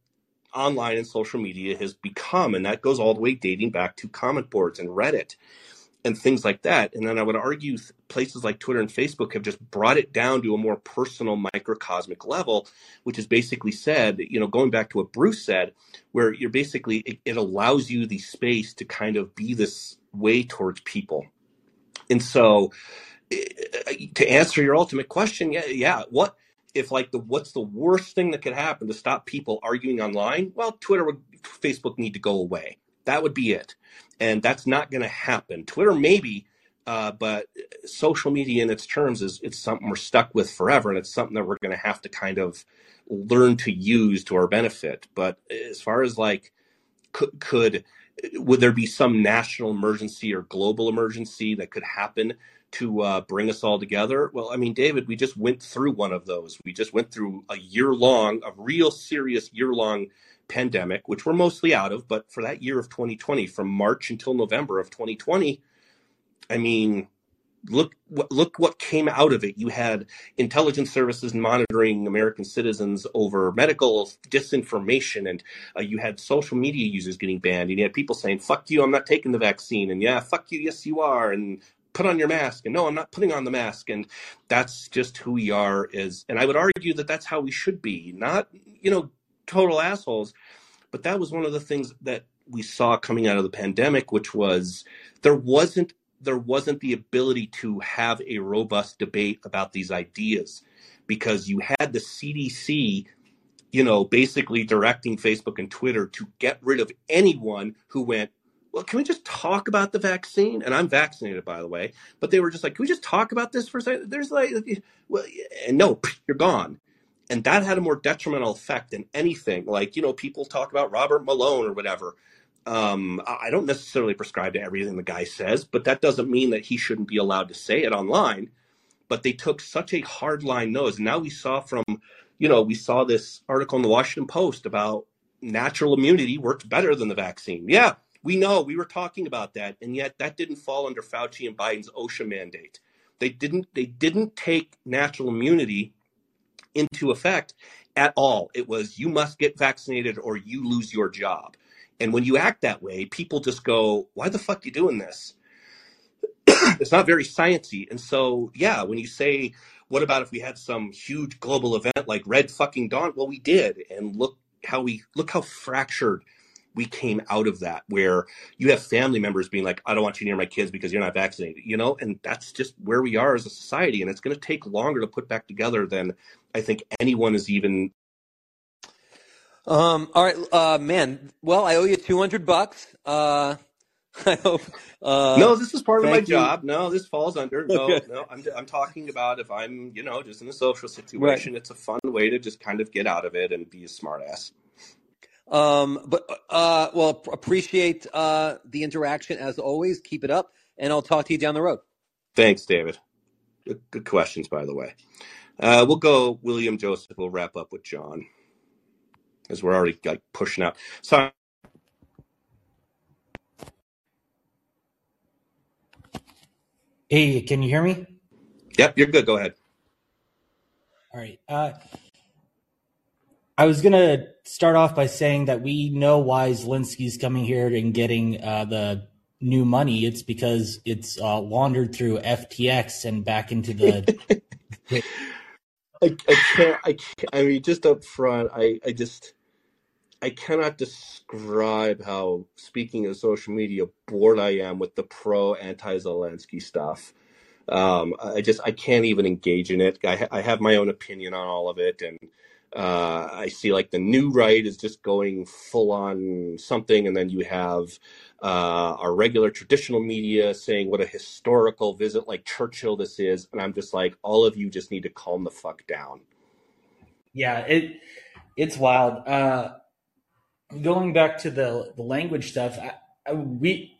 online and social media has become. And that goes all the way dating back to comment boards and Reddit and things like that. And then I would argue places like Twitter and Facebook have just brought it down to a more personal microcosmic level, which is basically said, you know, going back to what Bruce said, where you're basically, it, it allows you the space to kind of be this way towards people. And so eh, to answer your ultimate question, yeah, yeah, what, if like the what's the worst thing that could happen to stop people arguing online? Well, Twitter would Facebook need to go away. That would be it. And that's not going to happen. Twitter maybe uh, but social media in its terms is it's something we're stuck with forever and it's something that we're going to have to kind of learn to use to our benefit but as far as like could, could would there be some national emergency or global emergency that could happen to uh, bring us all together? Well, I mean, David, we just went through one of those. We just went through a year long, a real serious year long pandemic, which we're mostly out of. But for that year of 2020, from March until November of 2020, I mean, look look what came out of it. You had intelligence services monitoring American citizens over medical disinformation, and uh, you had social media users getting banned, and you had people saying "fuck you, I'm not taking the vaccine," and "yeah, fuck you, yes you are," and put on your mask. And no i'm not putting on the mask. And that's just who we are is and i would argue that that's how we should be not you know total assholes. But that was one of the things that we saw coming out of the pandemic which was there wasn't there wasn't the ability to have a robust debate about these ideas because you had the CDC, you know, basically directing Facebook and Twitter to get rid of anyone who went, well, can we just talk about the vaccine? And I'm vaccinated, by the way. But they were just like, can we just talk about this for a second? There's like, well, and no, (laughs) you're gone. And that had a more detrimental effect than anything. Like, you know, people talk about Robert Malone or whatever. Um, I don't necessarily prescribe to everything the guy says, but that doesn't mean that he shouldn't be allowed to say it online. But they took such a hard line nose. Now we saw from, you know, we saw this article in the Washington Post about natural immunity works better than the vaccine. Yeah, we know we were talking about that, and yet that didn't fall under Fauci and Biden's OSHA mandate. They didn't. They didn't take natural immunity into effect at all. It was you must get vaccinated or you lose your job. And when you act that way, people just go, why the fuck you doing this? (clears throat) it's not very sciency. And so, yeah, when you say, what about if we had some huge global event like Red fucking Dawn? Well, we did. And look how we, look how fractured we came out of that, where you have family members being like, I don't want you near my kids because you're not vaccinated, you know? And that's just where we are as a society. And it's going to take longer to put back together than I think anyone is even um, all right, uh, man. Well, I owe you two hundred bucks. Uh, (laughs) I hope. Uh, no, this is part of my you. job. No, this falls under. No, okay. no. I'm I'm talking about if I'm you know just in a social situation, right. it's a fun way to just kind of get out of it and be a smartass. Um, but uh, well, appreciate uh the interaction as always. Keep it up, and I'll talk to you down the road. Thanks, David. Good, good questions, by the way. Uh, we'll go William Joseph. We'll wrap up with John as we're already like pushing out. Sorry. Hey, can you hear me? Yep, you're good. Go ahead. All right. Uh, I was gonna start off by saying that we know why Zelensky's coming here and getting uh, the new money. It's because it's uh, laundered through FTX and back into the. (laughs) I, I can't. I can't. I mean, just up front, I, I just I cannot describe how, speaking of social media, bored I am with the pro anti Zelensky stuff. Um, I just I can't even engage in it. I, I have my own opinion on all of it, and uh, I see like the new right is just going full on something, and then you have uh, our regular traditional media saying what a historical visit like Churchill this is, and I'm just like, all of you just need to calm the fuck down. Yeah, it it's wild. Uh, going back to the, the language stuff, I, I, we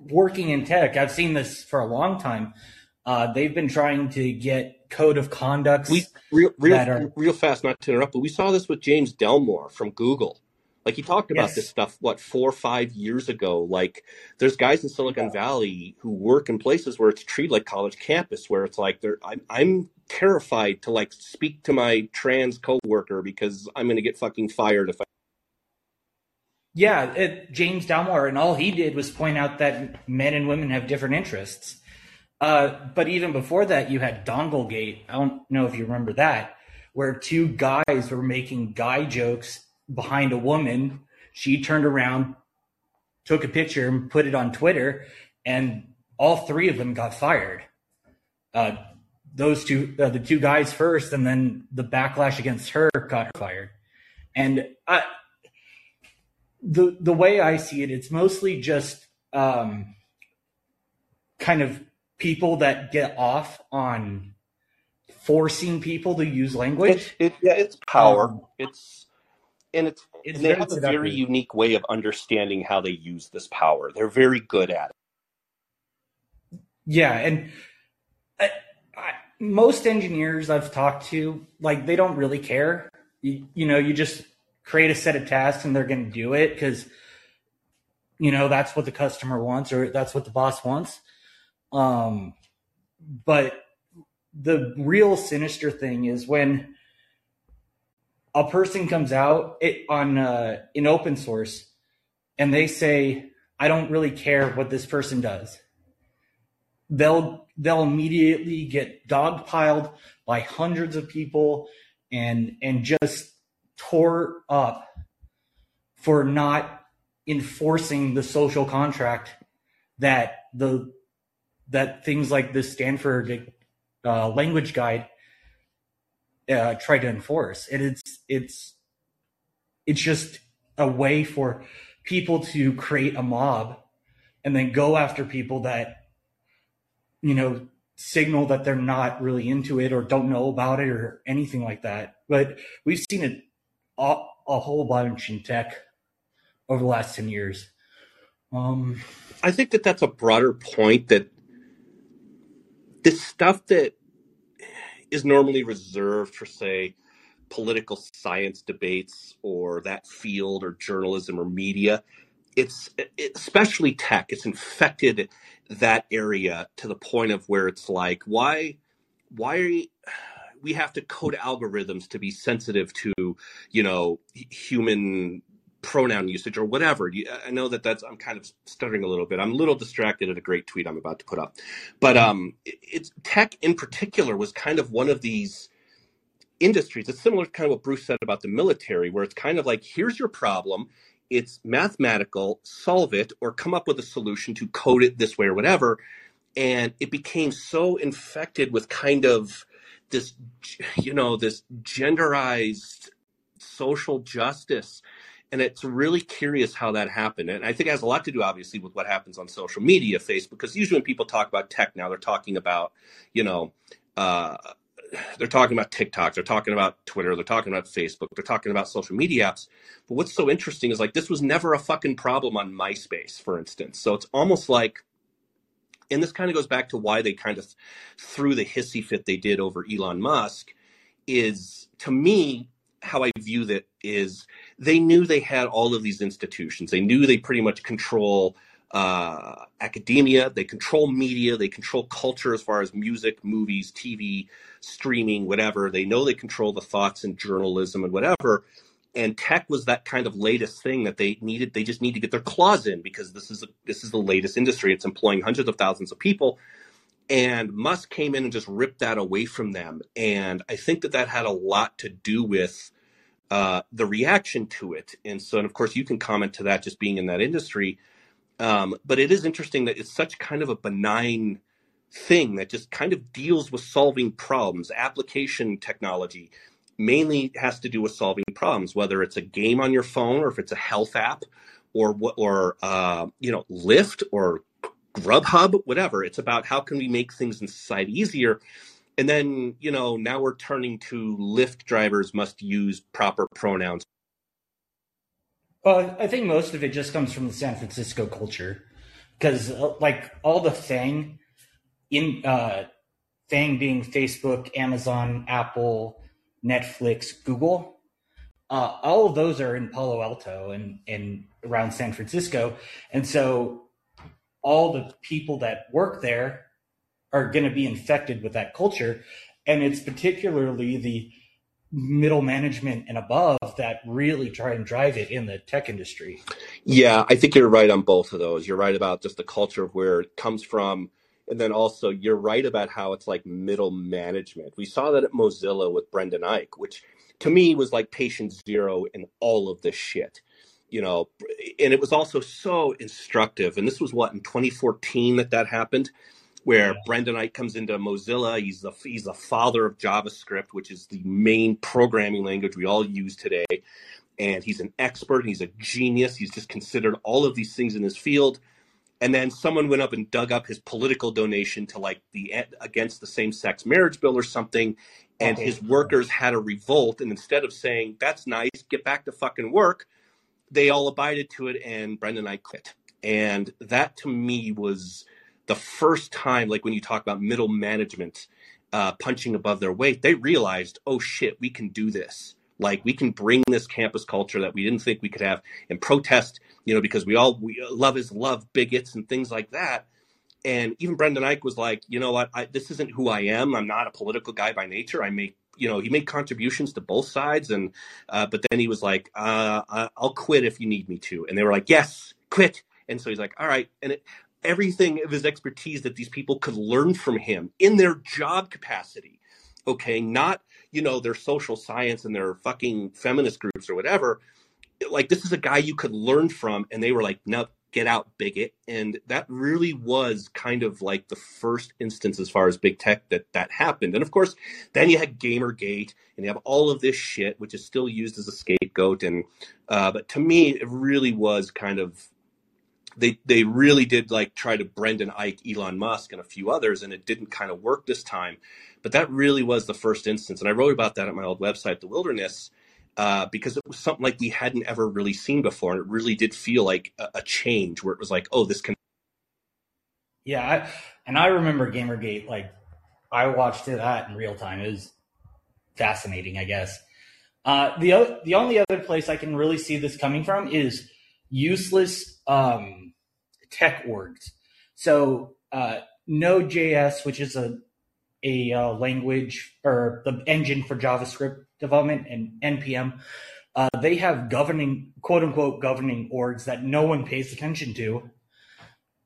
working in tech, I've seen this for a long time. Uh, they've been trying to get code of conducts. We real real, are, real fast, not to interrupt, but we saw this with James Damore from Google. Like he talked about yes. this stuff what four or five years ago. Like there's guys in Silicon yeah. Valley who work in places where it's treated like college campus, where it's like they're I'm, I'm terrified to like speak to my trans coworker because I'm going to get fucking fired if I yeah, it, James Damore, and all he did was point out that men and women have different interests. Uh, but even before that, you had Donglegate. I don't know if you remember that, where two guys were making guy jokes behind a woman. She turned around, took a picture, and put it on Twitter, and all three of them got fired. Uh, those two, uh, the two guys first, and then the backlash against her got fired. And I, the the way I see it, it's mostly just um, kind of people that get off on forcing people to use language. It, it, yeah, it's power. Um, it's and it's, It's and they have a very unique way of understanding how they use this power. They're very good at it. Yeah, and I, I, most engineers I've talked to, like they don't really care. You, you know, you just create a set of tasks and they're going to do it because you know that's what the customer wants or that's what the boss wants. Um, but the real sinister thing is when a person comes out it, on uh, in open source and they say, "I don't really care what this person does." they'll they'll immediately get dogpiled by hundreds of people and and just tore up for not enforcing the social contract that the that things like the Stanford uh, language guide uh, try to enforce. And it's it's it's just a way for people to create a mob and then go after people that you know, signal that they're not really into it or don't know about it or anything like that. But we've seen it a, a whole bunch in tech over the last 10 years. Um, I think that that's a broader point that this stuff that is normally reserved for, say, political science debates or that field or journalism or media, it's it, especially tech, it's infected that area to the point of where it's like, why, why are you, we have to code algorithms to be sensitive to, you know, human pronoun usage or whatever. I know that that's I'm kind of stuttering a little bit. I'm a little distracted at a great tweet I'm about to put up, but um, it- it's tech in particular was kind of one of these industries. It's similar to kind of what Bruce said about the military, where it's kind of like here's your problem. It's mathematical, solve it, or come up with a solution to code it this way or whatever. And it became so infected with kind of this, you know, this genderized social justice. And it's really curious how that happened. And I think it has a lot to do, obviously, with what happens on social media, Facebook, because usually when people talk about tech now, they're talking about, you know, uh, they're talking about TikTok, they're talking about Twitter, they're talking about Facebook, they're talking about social media apps. But what's so interesting is like this was never a fucking problem on MySpace, for instance. So it's almost like, and this kind of goes back to why they kind of threw the hissy fit they did over Elon Musk, is to me, how I view that is they knew they had all of these institutions. They knew they pretty much control uh, academia, they control media, they control culture as far as music, movies, TV, streaming, whatever. They know they control the thoughts and journalism and whatever. And tech was that kind of latest thing that they needed. They just need to get their claws in because this is this is the latest industry. It's employing hundreds of thousands of people. And Musk came in and just ripped that away from them. And I think that that had a lot to do with uh, the reaction to it. And so, and of course, you can comment to that just being in that industry. Um, but it is interesting that it's such kind of a benign thing that just kind of deals with solving problems. Application technology mainly has to do with solving problems, whether it's a game on your phone or if it's a health app or or uh, you know Lyft or Grubhub, whatever. It's about how can we make things in society easier. And then, you know, now we're turning to Lyft drivers must use proper pronouns. well, I think most of it just comes from the San Francisco culture because, uh, like, all the thing in uh, FAANG being Facebook, Amazon, Apple, Netflix, Google, uh, all of those are in Palo Alto and, and around San Francisco. And so all the people that work there are going to be infected with that culture. And it's particularly the middle management and above that really try and drive it in the tech industry. Yeah, I think you're right on both of those. You're right about just the culture of where it comes from. And then also, you're right about how it's like middle management. We saw that at Mozilla with Brendan Eich, which to me was like patient zero in all of this shit. You know, and it was also so instructive. And this was what in 2014 that that happened, where. Brendan Eich comes into Mozilla. He's the he's the father of JavaScript, which is the main programming language we all use today. And he's an expert. He's a genius. He's just considered all of these things in his field and then someone went up and dug up his political donation to like the against the same sex marriage bill or something and okay. his workers had a revolt and instead of saying that's nice get back to fucking work they all abided to it and Brendan Eich quit and that to me was the first time like when you talk about middle management uh, punching above their weight they realized oh shit we can do this like we can bring this campus culture that we didn't think we could have and protest you know because we all we love is love bigots and things like that and even Brendan Eich was like, you know what, I, this isn't who I am. I'm not a political guy by nature. I make, you know, he made contributions to both sides, and uh, but then he was like, uh, I'll quit if you need me to, and they were like, yes, quit. And so he's like, all right, and it, everything of his expertise that these people could learn from him in their job capacity, okay, not you know their social science and their fucking feminist groups or whatever. Like this is a guy you could learn from, and they were like, no, get out bigot. And that really was kind of like the first instance as far as big tech that that happened. And of course then you had gamergate and you have all of this shit which is still used as a scapegoat. And uh, but to me it really was kind of they they really did like try to Brendan Eich, Elon Musk, and a few others, and it didn't kind of work this time. But that really was the first instance, and I wrote about that at my old website, The Wilderness, uh, because it was something like we hadn't ever really seen before, and it really did feel like a, a change where it was like, oh, this can. Yeah, I, and I remember GamerGate. Like, I watched it that in real time. It was fascinating, I guess. Uh, the the only other place I can really see this coming from is useless um, tech orgs. So uh, Node.js, which is a a uh, language or the engine for JavaScript development and npm uh, they have governing quote unquote governing orgs that no one pays attention to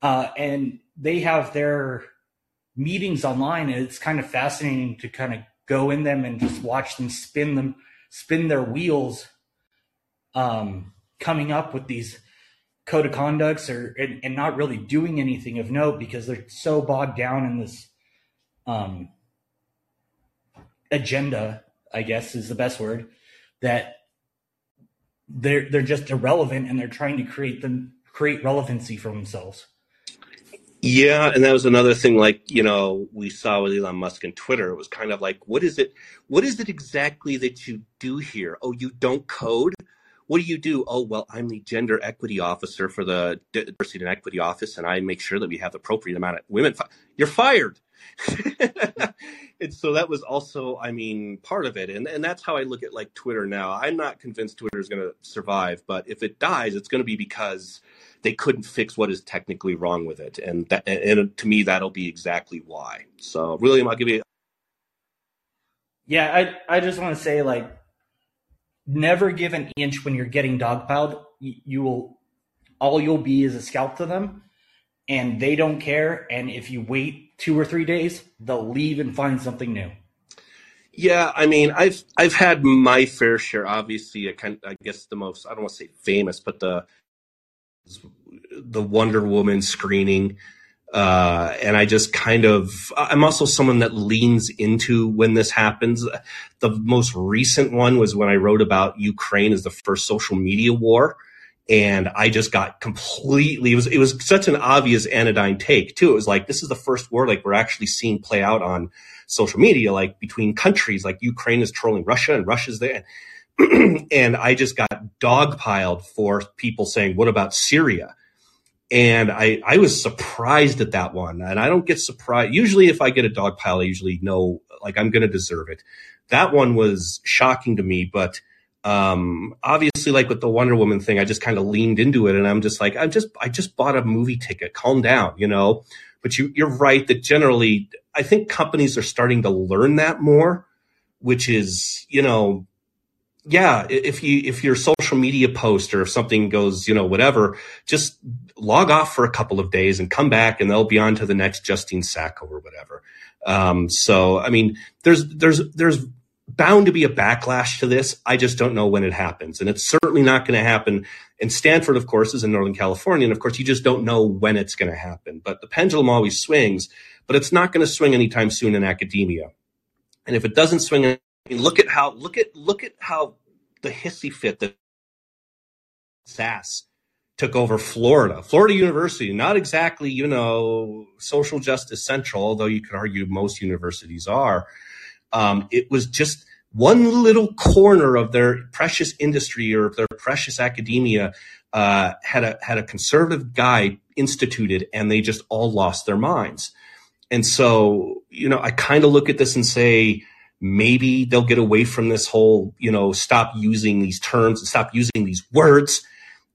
uh, and they have their meetings online and it's kind of fascinating to kind of go in them and just watch them spin them spin their wheels um, coming up with these code of conducts or and, and, not really doing anything of note because they're so bogged down in this um, agenda I guess is the best word, that they're they're just irrelevant and they're trying to create them create relevancy for themselves. Yeah, and that was another thing like, you know, we saw with Elon Musk and Twitter. It was kind of like, what is it what is it exactly that you do here? Oh, you don't code? What do you do? Oh, well, I'm the gender equity officer for the diversity and equity office, and I make sure that we have the appropriate amount of women. You're fired. (laughs) and so that was also, I mean, part of it. And, and that's how I look at like Twitter now. I'm not convinced Twitter is going to survive, but if it dies, it's going to be because they couldn't fix what is technically wrong with it. And that, and to me, that'll be exactly why. So William, I'll give you. Yeah, I, I just want to say like, never give an inch when you're getting dogpiled. You, you will, all you'll be is a scalp to them and they don't care. And if you wait two or three days, they'll leave and find something new. Yeah, I mean, I've I've had my fair share. Obviously, I kind I guess the most I don't want to say famous, but the the Wonder Woman screening, uh, and I just kind of I'm also someone that leans into when this happens. The most recent one was when I wrote about Ukraine as the first social media war and I just got completely it was it was such an obvious anodyne take too. It was like this is the first war like we're actually seeing play out on social media, like between countries, like Ukraine is trolling Russia and Russia's there. (clears throat) and I just got dogpiled for people saying, What about Syria? And I, I was surprised at that one. And I don't get surprised. Usually, if I get a dog pile, I usually know like I'm going to deserve it. That one was shocking to me, but um obviously like with the wonder woman thing i just kind of leaned into it and i'm just like i'm just i just bought a movie ticket calm down you know but you you're right that generally i think companies are starting to learn that more which is you know yeah if you if your social media post or if something goes you know whatever just log off for a couple of days and come back and they'll be on to the next justine sacco or whatever um so i mean there's there's there's bound to be a backlash to this. I just don't know when it happens. And it's certainly not going to happen. And Stanford, of course, is in Northern California. And of course, you just don't know when it's going to happen. But the pendulum always swings, but it's not going to swing anytime soon in academia. And if it doesn't swing, I mean, look at how, look at, look at how the hissy fit that SAS took over Florida. Florida University, not exactly, you know, social justice central, although you could argue most universities are. Um, it was just one little corner of their precious industry or their precious academia uh, had a had a conservative guy instituted, and they just all lost their minds. And so, you know, I kind of look at this and say, maybe they'll get away from this whole, you know, stop using these terms stop using these words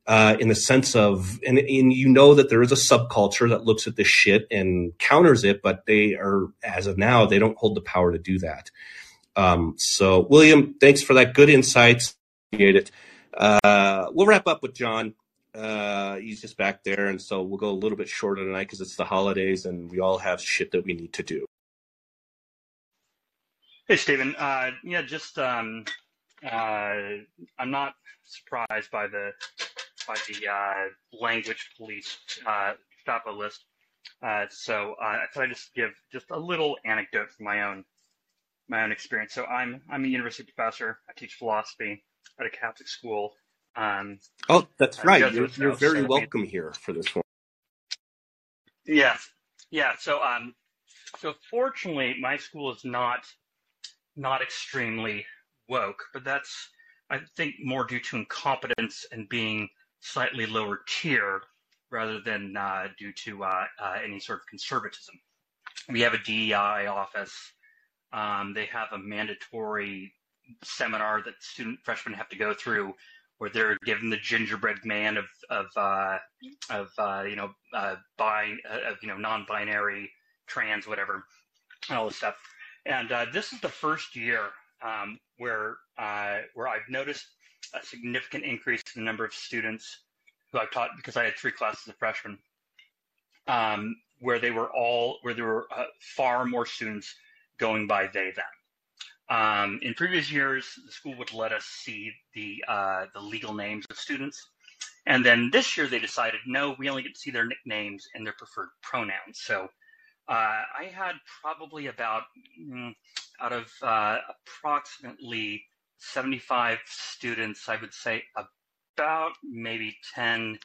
uh, in the sense of, and, and you know that there is a subculture that looks at this shit and counters it, but they are, as of now, they don't hold the power to do that. Um, so, William, thanks for that good insights. Appreciate it. Uh, we'll wrap up with John. Uh, he's just back there, and so we'll go a little bit shorter tonight because it's the holidays and we all have shit that we need to do. Hey, Stephen. Uh, yeah, just um, uh, I'm not surprised by the by the uh, language police uh, FAPA list. Uh, so uh, I thought I'd just give just a little anecdote from my own my own experience. So I'm I'm a university professor. I teach philosophy at a Catholic school. Um, oh, that's right. You're, you're very welcome here for this one. Yeah, yeah. So um, so fortunately, my school is not not extremely woke, but that's I think more due to incompetence and being slightly lower tier rather than uh, due to uh, uh, any sort of conservatism. We have a DEI office. Um, they have a mandatory seminar that student freshmen have to go through where they're given the gingerbread man of of uh, of uh, you know uh, bi of you know non-binary trans whatever and all this stuff and this is the first year um, where where I've noticed a significant increase in the number of students who I've taught because I had three classes of freshmen, um, where they were all where there were uh, far more students going by they them. Um, in previous years, the school would let us see the uh, the legal names of students, and then this year they decided no, we only get to see their nicknames and their preferred pronouns. So uh, I had probably about mm, out of uh, approximately 75 students, I would say about maybe 10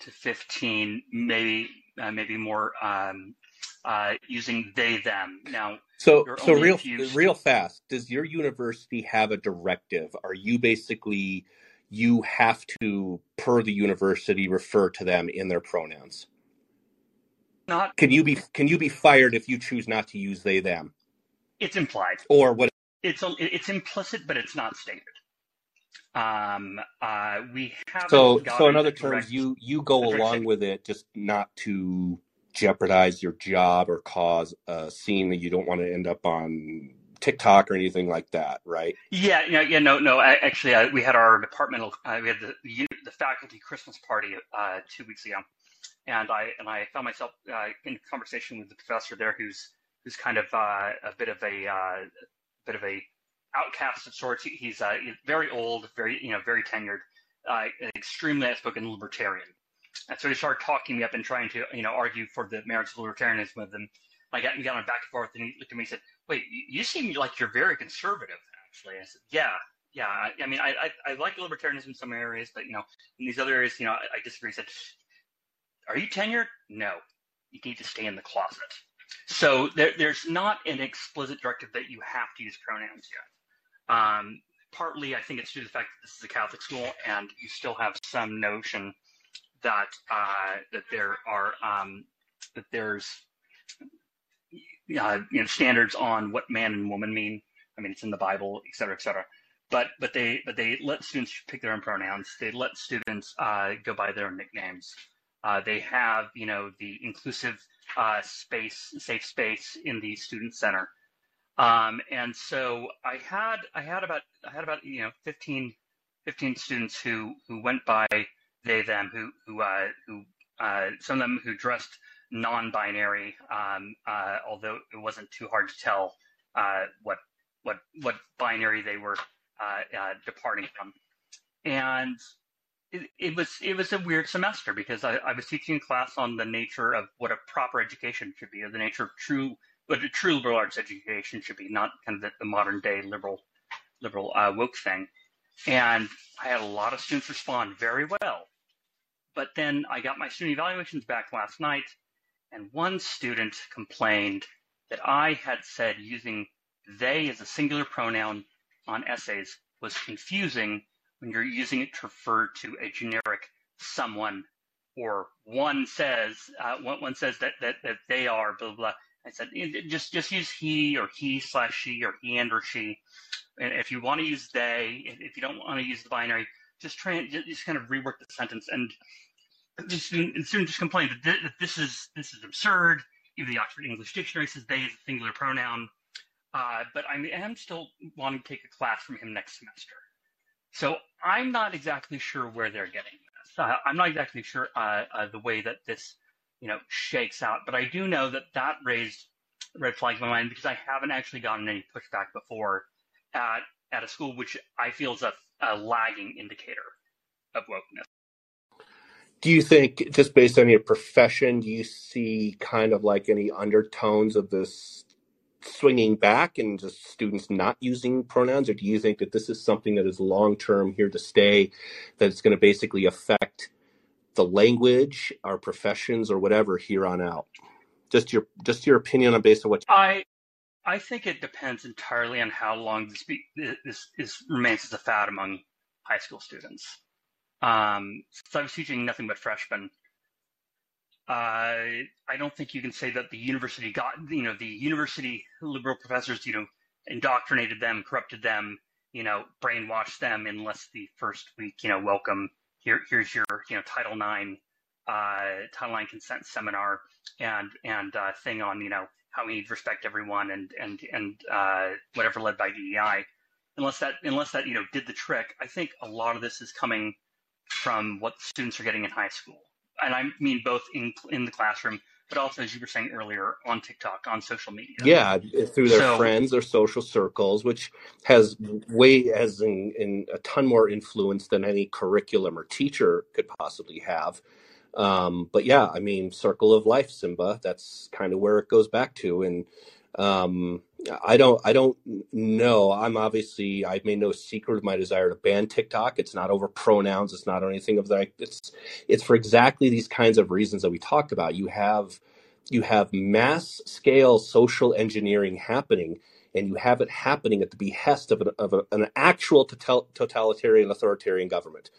to 15, maybe uh, maybe more um, uh, using they them. Now, so so real real fast. Does your university have a directive? Are you basically you have to, per the university, refer to them in their pronouns? not. Can you be can you be fired if you choose not to use they them? It's implied. Or what? It's it's implicit, but it's not stated. Um, uh, we have so so in other terms, you you go along with it just not to jeopardize your job or cause a scene that you don't want to end up on TikTok or anything like that, right? Yeah, yeah, yeah. No, no. I, actually, uh, we had our departmental, uh, we had the the faculty Christmas party uh, two weeks ago, and I and I found myself uh, in conversation with the professor there, who's who's kind of uh, a bit of a uh, bit of a outcast of sorts. He, he's, uh, very old, very you know very tenured, uh, extremely outspoken libertarian. And so he started talking me up and trying to you know argue for the merits of libertarianism with him. I got, we got on back and forth, and he looked at me and said, "Wait, you seem like you're very conservative." Actually, I said, "Yeah." Yeah, I, I mean, I, I, I like libertarianism in some areas, but you know, in these other areas, you know, I, I disagree. He said, are you tenured? No. You need to stay in the closet. So there, there's not an explicit directive that you have to use pronouns yet. Um, partly, I think it's due to the fact that this is a Catholic school and you still have some notion that uh, that there are um, that there's uh, you know standards on what man and woman mean. I mean, it's in the Bible, et cetera, et cetera. But but they but they let students pick their own pronouns. They let students uh, go by their nicknames. Uh, they have, you know, the inclusive uh, space, safe space in the student center. Um, and so I had, I had about, I had about, you know, 15, 15 students who, who went by they, them, who, who, uh, who, uh, some of them who dressed non-binary, um, uh, although it wasn't too hard to tell uh, what, what, what binary they were departing from. And it, was it was a weird semester because I, I was teaching a class on the nature of what a proper education should be, or the nature of true what a true liberal arts education should be, not kind of the, the modern day liberal liberal uh, woke thing. And I had a lot of students respond very well, but then I got my student evaluations back last night, and one student complained that I had said using they as a singular pronoun on essays was confusing when you're using it to refer to a generic someone or one says uh, one, one says that, that that they are blah blah. I said just just use he or he slash she or he and or she. And if you want to use they, if you don't want to use the binary, just try and just kind of rework the sentence. And the student, student just complained that, that this is this is absurd. Even the Oxford English Dictionary says they is a singular pronoun. Uh, but I am still wanting to take a class from him next semester. So I'm not exactly sure where they're getting this. Uh, I'm not exactly sure uh, uh, the way that this, you know, shakes out. But I do know that that raised red flags in my mind because I haven't actually gotten any pushback before at at a school which I feel is a, a lagging indicator of wokeness. Do you think, just based on your profession, do you see kind of like any undertones of this swinging back and just students not using pronouns, or do you think that this is something that is long term here to stay, that it's going to basically affect the language, our professions, or whatever here on out? Just your just your opinion on based on what I I think it depends entirely on how long this be, this, this remains as a fad among high school students. Um, since I was teaching nothing but freshmen, I don't think you can say that the university got, you know, the university liberal professors, you know, indoctrinated them, corrupted them, you know, brainwashed them unless the first week, you know, welcome, here, here's your, you know, Title IX, uh, Title IX consent seminar and, and, uh, thing on, you know, how we need to respect everyone and, and, and, uh, whatever led by DEI. Unless that, unless that, you know, did the trick, I think a lot of this is coming from what students are getting in high school and I mean both in in the classroom, but also as you were saying earlier on TikTok, on social media. Yeah, through their so, friends, their social circles, which has way has in, in a ton more influence than any curriculum or teacher could possibly have. Um, but yeah, I mean, circle of life, Simba. That's kind of where it goes back to, and um, I don't I don't know. I'm obviously I've made no secret of my desire to ban TikTok. It's not over pronouns. It's not anything of that. It's it's for exactly these kinds of reasons that we talked about. You have you have mass scale social engineering happening, and you have it happening at the behest of an, of a, an actual totalitarian authoritarian government.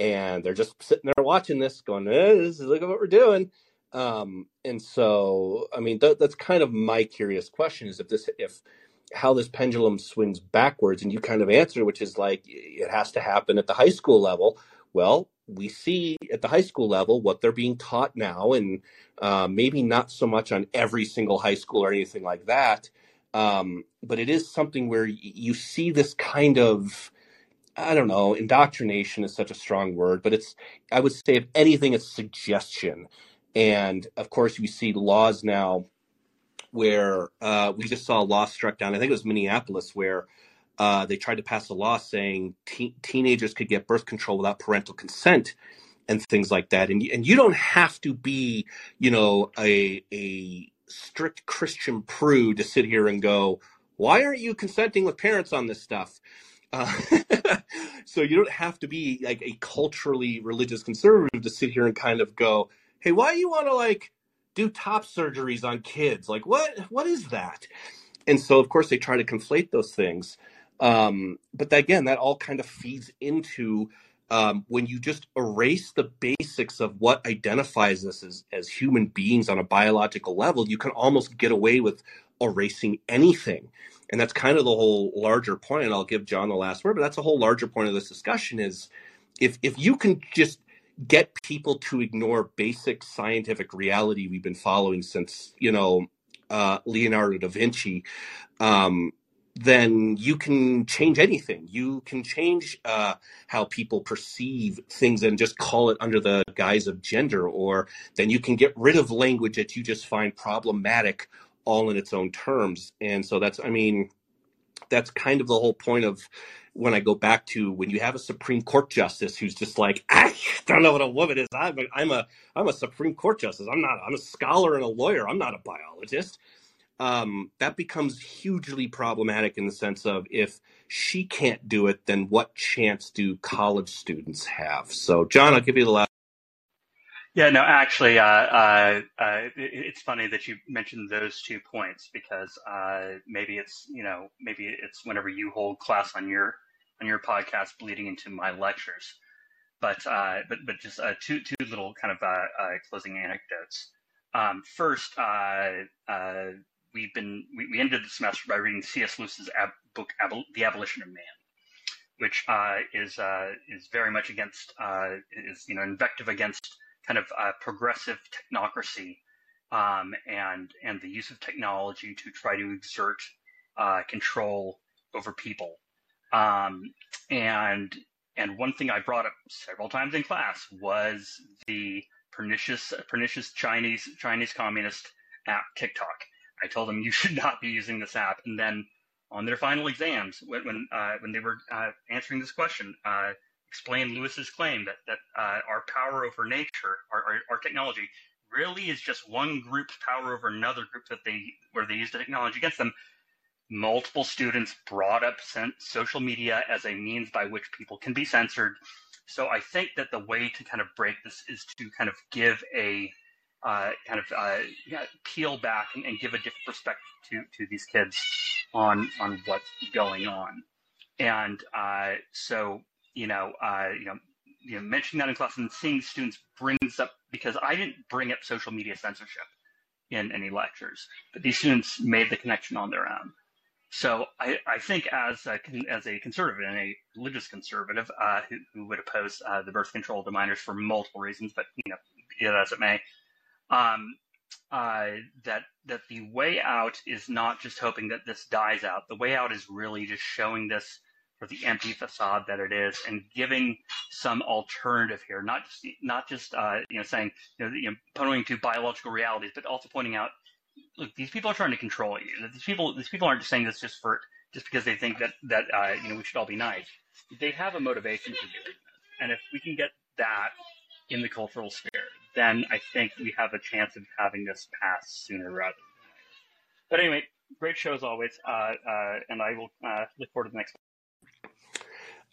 And they're just sitting there watching this, going, eh, "This is look at what we're doing." Um, and so, I mean, that, that's kind of my curious question: is if this, if how this pendulum swings backwards, and you kind of answered, which is like it has to happen at the high school level. Well, we see at the high school level what they're being taught now, and uh, maybe not so much on every single high school or anything like that. Um, but it is something where you see this kind of I don't know, indoctrination is such a strong word, but it's, I would say, if anything, it's suggestion. And of course, we see laws now where uh, we just saw a law struck down. I think it was Minneapolis where uh, they tried to pass a law saying te- teenagers could get birth control without parental consent and things like that. And and you don't have to be, you know, a a strict Christian prude to sit here and go, why aren't you consenting with parents on this stuff? (laughs) Uh, so you don't have to be like a culturally religious conservative to sit here and kind of go, hey, why do you want to like do top surgeries on kids? Like, what what is that? And so, of course, they try to conflate those things. Um, but again, that all kind of feeds into um, when you just erase the basics of what identifies us as, as human beings on a biological level, you can almost get away with erasing anything. And that's kind of the whole larger point. And I'll give John the last word, but that's a whole larger point of this discussion is if if you can just get people to ignore basic scientific reality we've been following since you know uh, Leonardo da Vinci, um, then you can change anything. You can change uh, how people perceive things and just call it under the guise of gender, or then you can get rid of language that you just find problematic all in its own terms. And so that's, I mean, that's kind of the whole point of when I go back to when you have a Supreme Court justice who's just like, (laughs) I don't know what a woman is. I'm a, I'm a, I'm a Supreme Court justice. I'm not, I'm a scholar and a lawyer. I'm not a biologist. Um, that becomes hugely problematic in the sense of if she can't do it, then what chance do college students have? So, John, I'll give you the last. Yeah, no, actually, uh, uh, uh, it, it's funny that you mentioned those two points because uh, maybe it's you know maybe it's whenever you hold class on your on your podcast bleeding into my lectures, but uh, but but just uh, two two little kind of closing anecdotes. Um, first, we've been we, we, ended the semester by reading C.S. Lewis's ab- book Abol- The Abolition of Man, which is is very much against is you know invective against kind of uh, progressive technocracy um, and and the use of technology to try to exert uh, control over people. Um, and and one thing I brought up several times in class was the pernicious pernicious Chinese Chinese communist app TikTok. I told them you (laughs) should not be using this app, and then on their final exams, when when, uh, when they were uh, answering this question, uh, explain Lewis's claim that that uh, our power over nature, our, our, our technology, really is just one group's power over another group that they where they use the technology against them. Multiple students brought up social media as a means by which people can be censored. So I think that the way to kind of break this is to kind of give a uh, kind of uh, yeah, peel back and, and, give a different perspective to, to these kids on on what's going on. And uh, so you know, uh, you know, you know, mentioning that in class and seeing students brings up because I didn't bring up social media censorship in any lectures, but these students made the connection on their own. So I, I think as a, as a conservative and a religious conservative uh, who, who, would oppose uh, the birth control to minors for multiple reasons, but you know, as it may, um, uh, that that the way out is not just hoping that this dies out. The way out is really just showing this for the empty facade that it is and giving some alternative here, not just not just uh, you know saying you know, you know pointing to biological realities, but also pointing out look these people are trying to control you. These people these people aren't just saying this just for just because they think that that uh, you know we should all be nice. They have a motivation for doing this, and if we can get that in the cultural sphere, then I think we have a chance of having this pass sooner rather than later. But anyway, great show as always, uh, uh and I will uh, look forward to the next.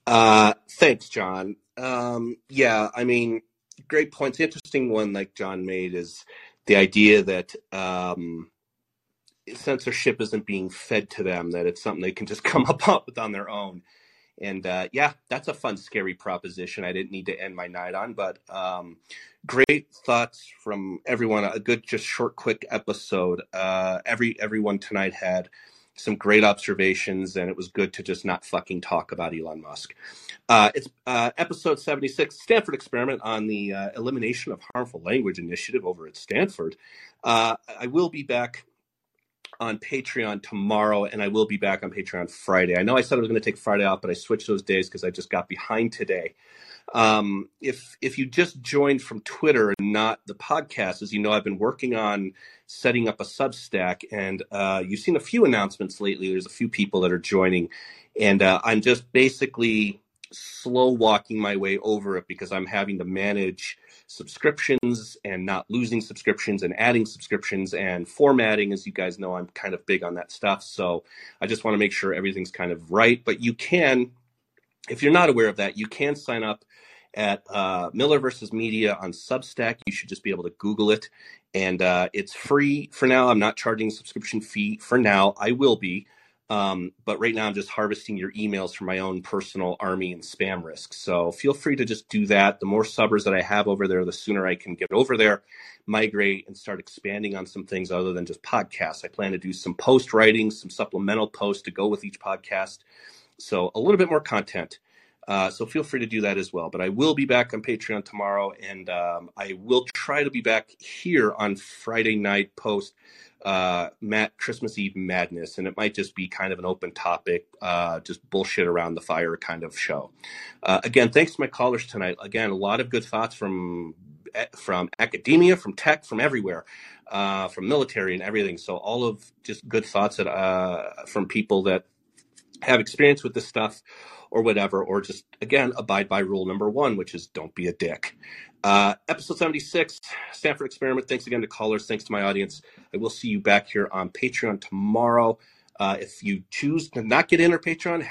Uh, thanks, John. Um, yeah, I mean, great points. The interesting one, like John made, is the idea that um, censorship isn't being fed to them; that it's something they can just (laughs) come up with on their own. And uh, yeah, that's a fun, scary proposition. I didn't need to end my night on, but um, great thoughts from everyone. A good, just short, quick episode. Uh, every everyone tonight had some great observations, and it was good to just not fucking talk about Elon Musk. Uh, it's uh, episode 76, Stanford experiment on the uh, elimination of harmful language initiative over at Stanford. Uh, I will be back on Patreon tomorrow, and I will be back on Patreon Friday. I know I said I was going to take Friday off, but I switched those days because I just got behind today. Um, if if you just joined from Twitter and not the podcast, as you know, I've been working on setting up a Substack, and uh, you've seen a few announcements lately. There's a few people that are joining, and uh, I'm just basically slow walking my way over it because I'm having to manage subscriptions and not losing subscriptions and adding subscriptions and formatting. As you guys know, I'm kind of big on that stuff. So I just want to make sure everything's kind of right. But you can, if you're not aware of that, you can sign up at uh, Miller versus Media on Substack. You should just be able to Google it, and uh, it's free for now. I'm not charging a subscription fee for now. I will be, um, but right now I'm just harvesting your emails for my own personal army and spam risk. So feel free to just do that. The more subbers that I have over there, the sooner I can get over there, migrate, and start expanding on some things other than just podcasts. I plan to do some post writing, some supplemental posts to go with each podcast. So a little bit more content. Uh, so feel free to do that as well. But I will be back on Patreon tomorrow, and um, I will try to be back here on Friday night post uh, Matt Christmas Eve madness, and it might just be kind of an open topic, uh, just bullshit around the fire kind of show. Uh, again, thanks to my callers tonight. Again, a lot of good thoughts from eh, from academia, from tech, from everywhere. Uh, from military and everything. So all of just good thoughts that from people that have experience with this stuff or whatever, or just again abide by rule number one, which is don't be a dick. Uh, episode 76, Stanford Experiment. Thanks again to callers. Thanks to my audience. I will see you back here on Patreon tomorrow. Uh, if you choose to not get in our Patreon,